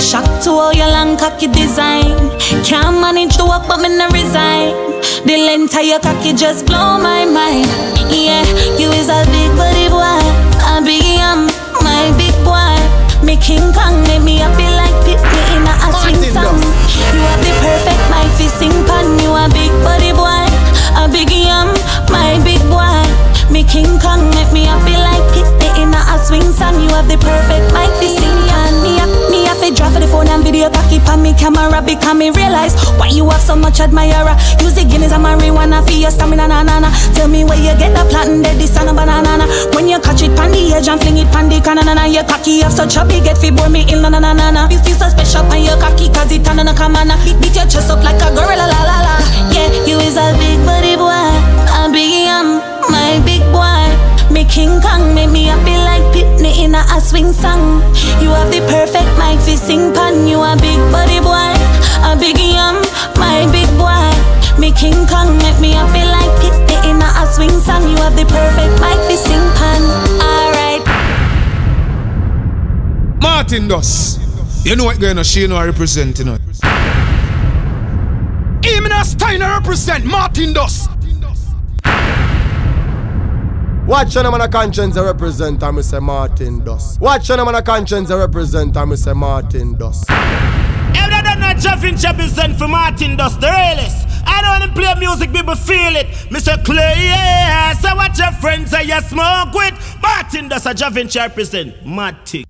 Shock to all your long cocky design. Can't manage to walk, but me no resign. The length of your cocky just blow my mind. Yeah, you is a big body boy, a big yam, my big boy. Me King Kong, make me happy like pit me in a swing song. You have the perfect mic fi sing pan. You a big body boy, a big yam, my big boy. Me King Kong, make me happy like pit me swing song. You have the perfect mic fi sing pan. Me me a fi draw for the phone and video cocky pan me camera because me realize why you have so much admirer. Use the Guinness and marijuana for your stamina na na na. Tell me where you get the platinum dead this and a banana. When you catch it pan the edge and fling it pan the canna na na. Your cocky have a big head fi bore me ill na na na na na. This is so special pan your cocky cause it on a on. Beat, beat your chest up like a gorilla la la la. Yeah, you is a big body boy, a big yam, my big. Me King Kong make me happy like Pitney in a, a swing song. You have the perfect mic fi sing pan. You a big body boy, a big yam, my big boy. Me King Kong make me happy like Pitney in a, a swing song. You have the perfect mic fi sing pan. Alright. Martin Doss. You know what going on? She know I represent, you know. A Steiner represent Martin Doss. Watch on man a conscience I represent I say Martin Doss. Watch on man a conscience I represent I say Martin Doss. Every day not Jeffin represent for Martin Doss, the realest. I don't wanna play music, people feel it. Mr. Clay, yeah. So what your friends say you smoke with? Martin Doss a Jeffin represent. Matic.